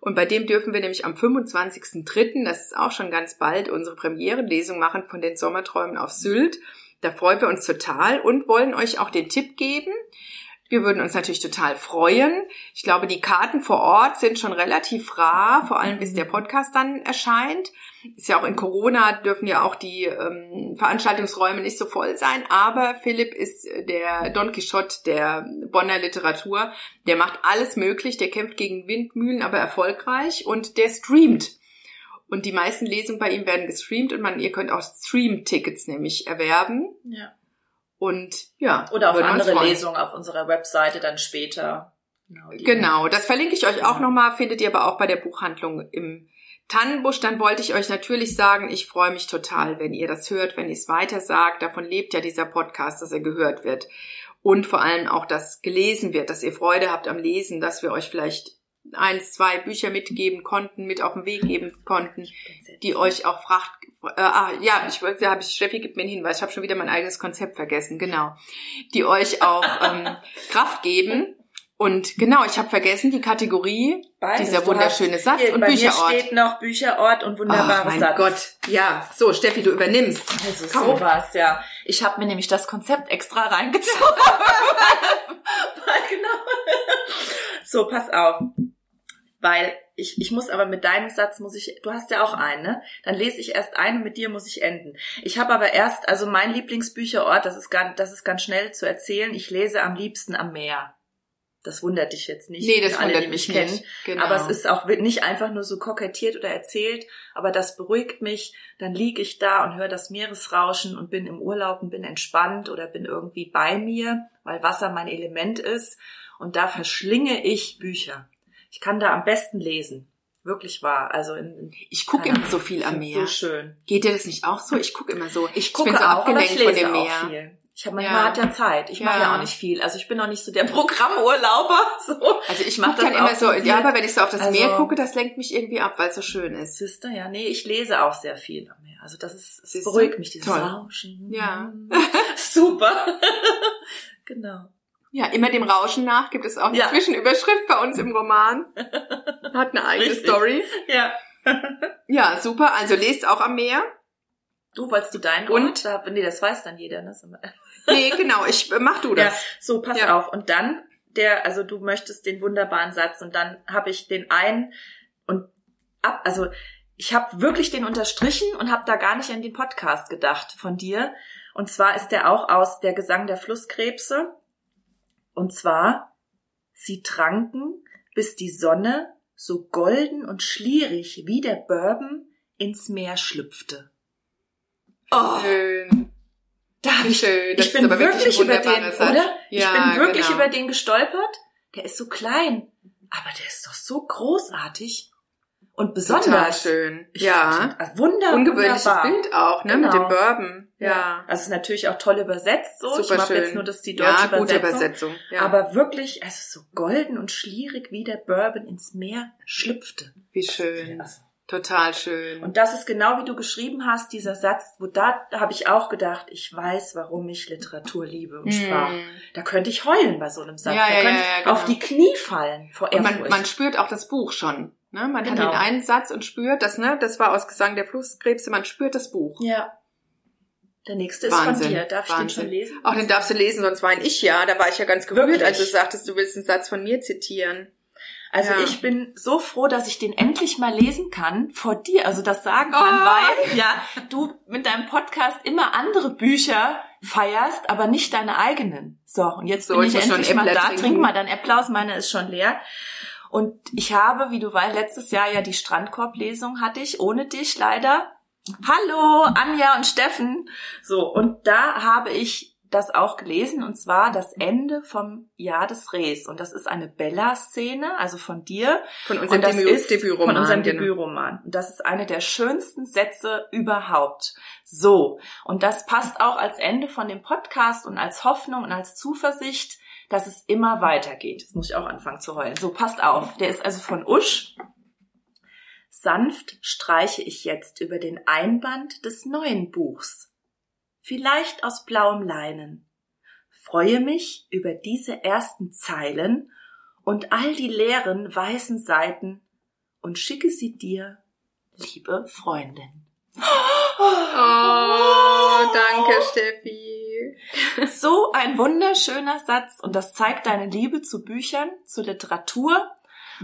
Und bei dem dürfen wir nämlich am 25.03., das ist auch schon ganz bald, unsere Premierenlesung machen von den Sommerträumen auf Sylt. Da freuen wir uns total und wollen euch auch den Tipp geben. Wir würden uns natürlich total freuen. Ich glaube, die Karten vor Ort sind schon relativ rar, vor allem bis der Podcast dann erscheint. Ist ja auch in Corona dürfen ja auch die ähm, Veranstaltungsräume nicht so voll sein. Aber Philipp ist der Don Quixote der Bonner Literatur. Der macht alles möglich. Der kämpft gegen Windmühlen, aber erfolgreich und der streamt. Und die meisten Lesungen bei ihm werden gestreamt und man, ihr könnt auch Stream-Tickets nämlich erwerben. Ja. Und ja. Oder auf andere Lesungen auf unserer Webseite dann später. Genau, genau, das verlinke ich euch auch nochmal, findet ihr aber auch bei der Buchhandlung im Tannenbusch. Dann wollte ich euch natürlich sagen, ich freue mich total, wenn ihr das hört, wenn ihr es weiter sagt. Davon lebt ja dieser Podcast, dass er gehört wird. Und vor allem auch, dass gelesen wird, dass ihr Freude habt am Lesen, dass wir euch vielleicht eins, zwei Bücher mitgeben konnten, mit auf den Weg geben konnten, die euch auch fragt, äh, ah, ja, ich wollte, habe ich, Steffi gibt mir einen Hinweis, ich habe schon wieder mein eigenes Konzept vergessen, genau, die euch auch ähm, Kraft geben. Und genau, ich habe vergessen die Kategorie, Beides. dieser wunderschöne hast, Satz hier, und bei Bücherort. Mir steht noch Bücherort und wunderbares Ach, mein Satz. Gott, ja, so Steffi, du übernimmst. Also so was, ja. Ich habe mir nämlich das Konzept extra reingezogen. genau. So, pass auf weil ich, ich muss aber mit deinem Satz muss ich, du hast ja auch einen, ne? Dann lese ich erst einen und mit dir muss ich enden. Ich habe aber erst, also mein Lieblingsbücherort, das ist ganz, das ist ganz schnell zu erzählen. Ich lese am liebsten am Meer. Das wundert dich jetzt nicht. Nee, das alle, wundert mich kennen. Nicht. Genau. Aber es ist auch nicht einfach nur so kokettiert oder erzählt, aber das beruhigt mich. Dann liege ich da und höre das Meeresrauschen und bin im Urlaub und bin entspannt oder bin irgendwie bei mir, weil Wasser mein Element ist. Und da verschlinge ich Bücher. Ich kann da am besten lesen. Wirklich wahr. Also in, ich gucke immer so viel am Meer. So schön. Geht dir das nicht auch so? Ich gucke immer so. Ich gucke ich bin so auch, abgelenkt lese von dem auch Meer. Ich habe manchmal Ja. hat ja Zeit. Ich Ja. mache ja auch nicht viel. Also ich bin auch nicht so der Programmurlauber. So. Also ich mach mache dann das immer auch so, ja, aber wenn ich so auf das Also- Meer gucke, das lenkt mich irgendwie ab, weil es so schön ist. Siehste, ja, nee, ich lese auch sehr viel am Meer. Also das ist, es Siehste? beruhigt mich, dieses Toll. Rauschen. Ja. Super. genau. Ja, immer dem Rauschen nach gibt es auch eine Ja. Zwischenüberschrift bei uns im Roman. Hat eine eigene Richtig. Story. Ja. Ja, super. Also lest auch am Meer. Du wolltest du deinen Und? Da, nee, das weiß dann jeder. Ne? Nee, genau, ich mach du Ja, das. so, pass Ja. auf. Und dann, der, also du möchtest den wunderbaren Satz und dann habe ich den einen und ab, also ich habe wirklich den unterstrichen und habe da gar nicht an den Podcast gedacht von dir. Und zwar ist der auch aus der Gesang der Flusskrebse. Und zwar, sie tranken, bis die Sonne so golden und schlierig wie der Bourbon ins Meer schlüpfte. Oh, Schön. da ich schön. Das ich ist bin wirklich wirklich über den, Satz. oder? Ja, ich bin wirklich genau. über den gestolpert. Der ist so klein, aber der ist doch so großartig und besonders. Total schön. Ich ja. also wunder, Ungewöhnliches wunderbar. Bild auch, ne? Mit Genau. dem Bourbon. Ja. Also es ist natürlich auch toll übersetzt so. Super ich schön. jetzt nur das die deutsche ja, gute Übersetzung. Übersetzung. Ja. Aber wirklich, also so golden und schlierig wie der Bourbon ins Meer schlüpfte. Wie schön. Also, Total schön. Und das ist genau wie du geschrieben hast, dieser Satz, wo da, da habe ich auch gedacht, ich weiß, warum ich Literatur liebe und. Mm. Da könnte ich heulen bei so einem Satz. Ja, da ja, könnte ja, ich genau. auf die Knie fallen vor Ehrfurcht. man, man spürt auch das Buch schon. Ne? Man hat Genau. den einen Satz und spürt das, ne? Das war aus Gesang der Flusskrebse, man spürt das Buch. ja. Der nächste ist Wahnsinn, von dir. Darf ich den Wahnsinn. schon lesen? Auch den darfst du lesen, sonst war ich ja. Da war ich ja ganz gerührt, Wirklich? als du sagtest, du willst einen Satz von mir zitieren. Also Ja. ich bin so froh, dass ich den endlich mal lesen kann vor dir, also das sagen kann, Oh. weil ja du mit deinem Podcast immer andere Bücher feierst, aber nicht deine eigenen. So, und jetzt So, bin ich ich endlich mal da. trinken. Trink mal dein Applaus, meine ist schon leer. Und ich habe, wie du weißt, letztes Jahr ja die Strandkorblesung hatte ich, ohne dich leider. Hallo, Anja und Steffen. So, und da habe ich das auch gelesen, und zwar das Ende vom Jahr des Rehs. Und das ist eine Bella-Szene, also von dir. Von unserem Debütroman. von unserem genau. Debütroman. Und das ist eine der schönsten Sätze überhaupt. So. Und das passt auch als Ende von dem Podcast und als Hoffnung und als Zuversicht, dass es immer weitergeht. Jetzt muss ich auch anfangen zu heulen. So, passt auf. Der ist also von Usch. Sanft streiche ich jetzt über den Einband des neuen Buchs. Vielleicht aus blauem Leinen. Freue mich über diese ersten Zeilen und all die leeren weißen Seiten und schicke sie dir, liebe Freundin. Oh, danke, Steffi. So ein wunderschöner Satz und das zeigt deine Liebe zu Büchern, zu Literatur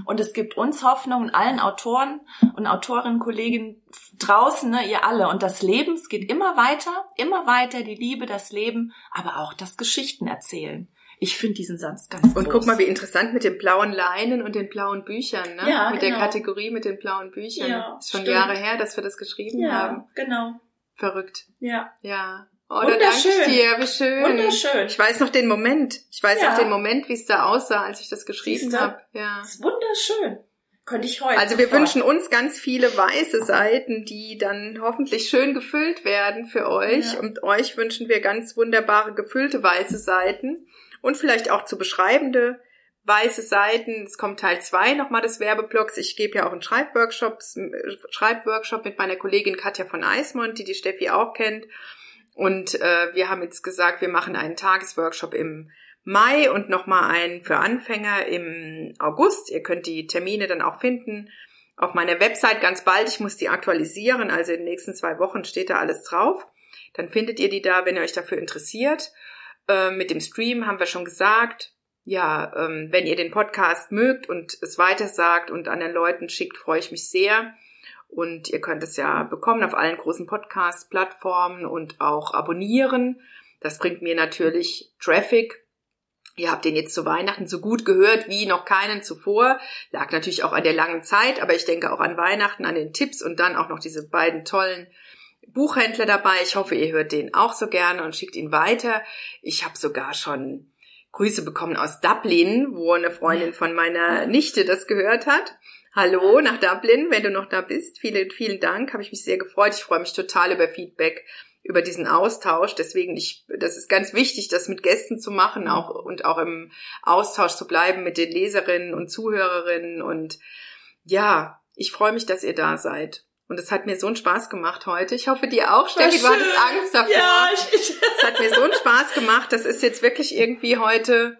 und es gibt uns Hoffnung und allen Autoren und Autorinnen, Kolleginnen draußen, ne, ihr alle. Und das Leben, es geht immer weiter, immer weiter, die Liebe, das Leben, aber auch das Geschichten erzählen. Ich finde diesen Satz ganz Und groß. guck mal, wie interessant mit den blauen Leinen und den blauen Büchern, ne? Ja, mit genau. der Kategorie mit den blauen Büchern. Ja, ist schon stimmt. Jahre her, dass wir das geschrieben haben. Ja, genau. Verrückt. Ja. Ja. Oh, da danke ich Wunderschön. dir, wie schön. Wunderschön. Ich weiß noch den Moment. Ich weiß Ja. noch den Moment, wie es da aussah, als ich das geschrieben habe. Ja. Das ist wunderschön. Könnte ich heute. Also wir sofort. wünschen uns ganz viele weiße Seiten, die dann hoffentlich schön gefüllt werden für euch. Ja. Und euch wünschen wir ganz wunderbare gefüllte weiße Seiten und vielleicht auch zu beschreibende weiße Seiten. Es kommt Teil zwei nochmal des Werbeblocks. Ich gebe ja auch einen Schreibworkshops, äh, Schreibworkshop mit meiner Kollegin Katja von Eismond, die die Steffi auch kennt. Und äh, wir haben jetzt gesagt, wir machen einen Tagesworkshop im Mai und nochmal einen für Anfänger im August. Ihr könnt die Termine dann auch finden auf meiner Website ganz bald. Ich muss die aktualisieren, also in den nächsten zwei Wochen steht da alles drauf. Dann findet ihr die da, wenn ihr euch dafür interessiert. Äh, mit dem Stream haben wir schon gesagt. Ja, ähm, wenn ihr den Podcast mögt und es weitersagt und anderen Leuten schickt, freue ich mich sehr. Und ihr könnt es ja bekommen auf allen großen Podcast-Plattformen und auch abonnieren. Das bringt mir natürlich Traffic. Ihr habt den jetzt zu Weihnachten so gut gehört wie noch keinen zuvor. Lag natürlich auch an der langen Zeit, aber ich denke auch an Weihnachten, an den Tipps und dann auch noch diese beiden tollen Buchhändler dabei. Ich hoffe, ihr hört den auch so gerne und schickt ihn weiter. Ich habe sogar schon Grüße bekommen aus Dublin, wo eine Freundin von meiner Nichte das gehört hat. Hallo nach Dublin, wenn du noch da bist. Vielen, vielen Dank. Habe ich mich sehr gefreut. Ich freue mich total über Feedback, über diesen Austausch. Deswegen, ich, das ist ganz wichtig, das mit Gästen zu machen, auch und auch im Austausch zu bleiben mit den Leserinnen und Zuhörerinnen. Und ja, ich freue mich, dass ihr da seid. Und es hat mir so einen Spaß gemacht heute. Ich hoffe, dir auch, Steffi. Du hattest Angst davor. Ja, ich, ich. Es hat mir so einen Spaß gemacht. Das ist jetzt wirklich irgendwie heute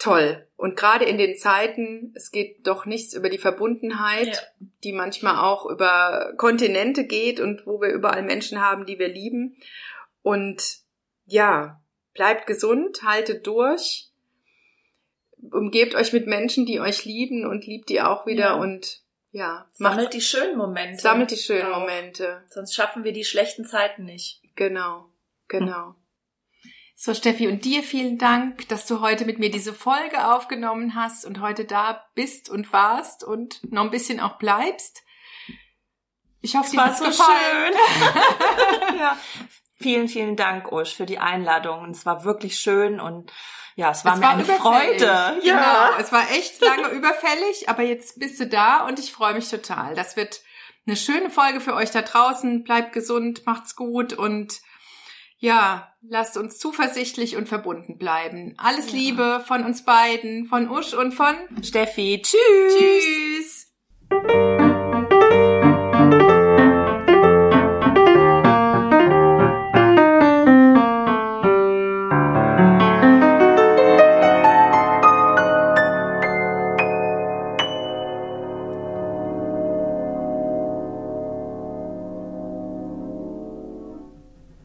toll. Und gerade in den Zeiten, es geht doch nichts über die Verbundenheit, ja. die manchmal auch über Kontinente geht und wo wir überall Menschen haben, die wir lieben. Und ja, bleibt gesund, haltet durch, umgebt euch mit Menschen, die euch lieben und liebt die auch wieder ja. und ja, sammelt die schönen Momente. Sammelt die schönen Momente. Sonst schaffen wir die schlechten Zeiten nicht. Genau, genau. Hm. So, Steffi, und dir vielen Dank, dass du heute mit mir diese Folge aufgenommen hast und heute da bist und warst und noch ein bisschen auch bleibst. Ich hoffe, es war so gefallen. schön. ja. Vielen, vielen Dank, Usch, für die Einladung. Es war wirklich schön und ja, es war es mir war eine Freude. Ja, genau. Es war echt lange überfällig, aber jetzt bist du da und ich freue mich total. Das wird eine schöne Folge für euch da draußen. Bleibt gesund, macht's gut und ja, lasst uns zuversichtlich und verbunden bleiben. Alles ja. Liebe von uns beiden, von Usch und von Steffi. Tschüss. Tschüss.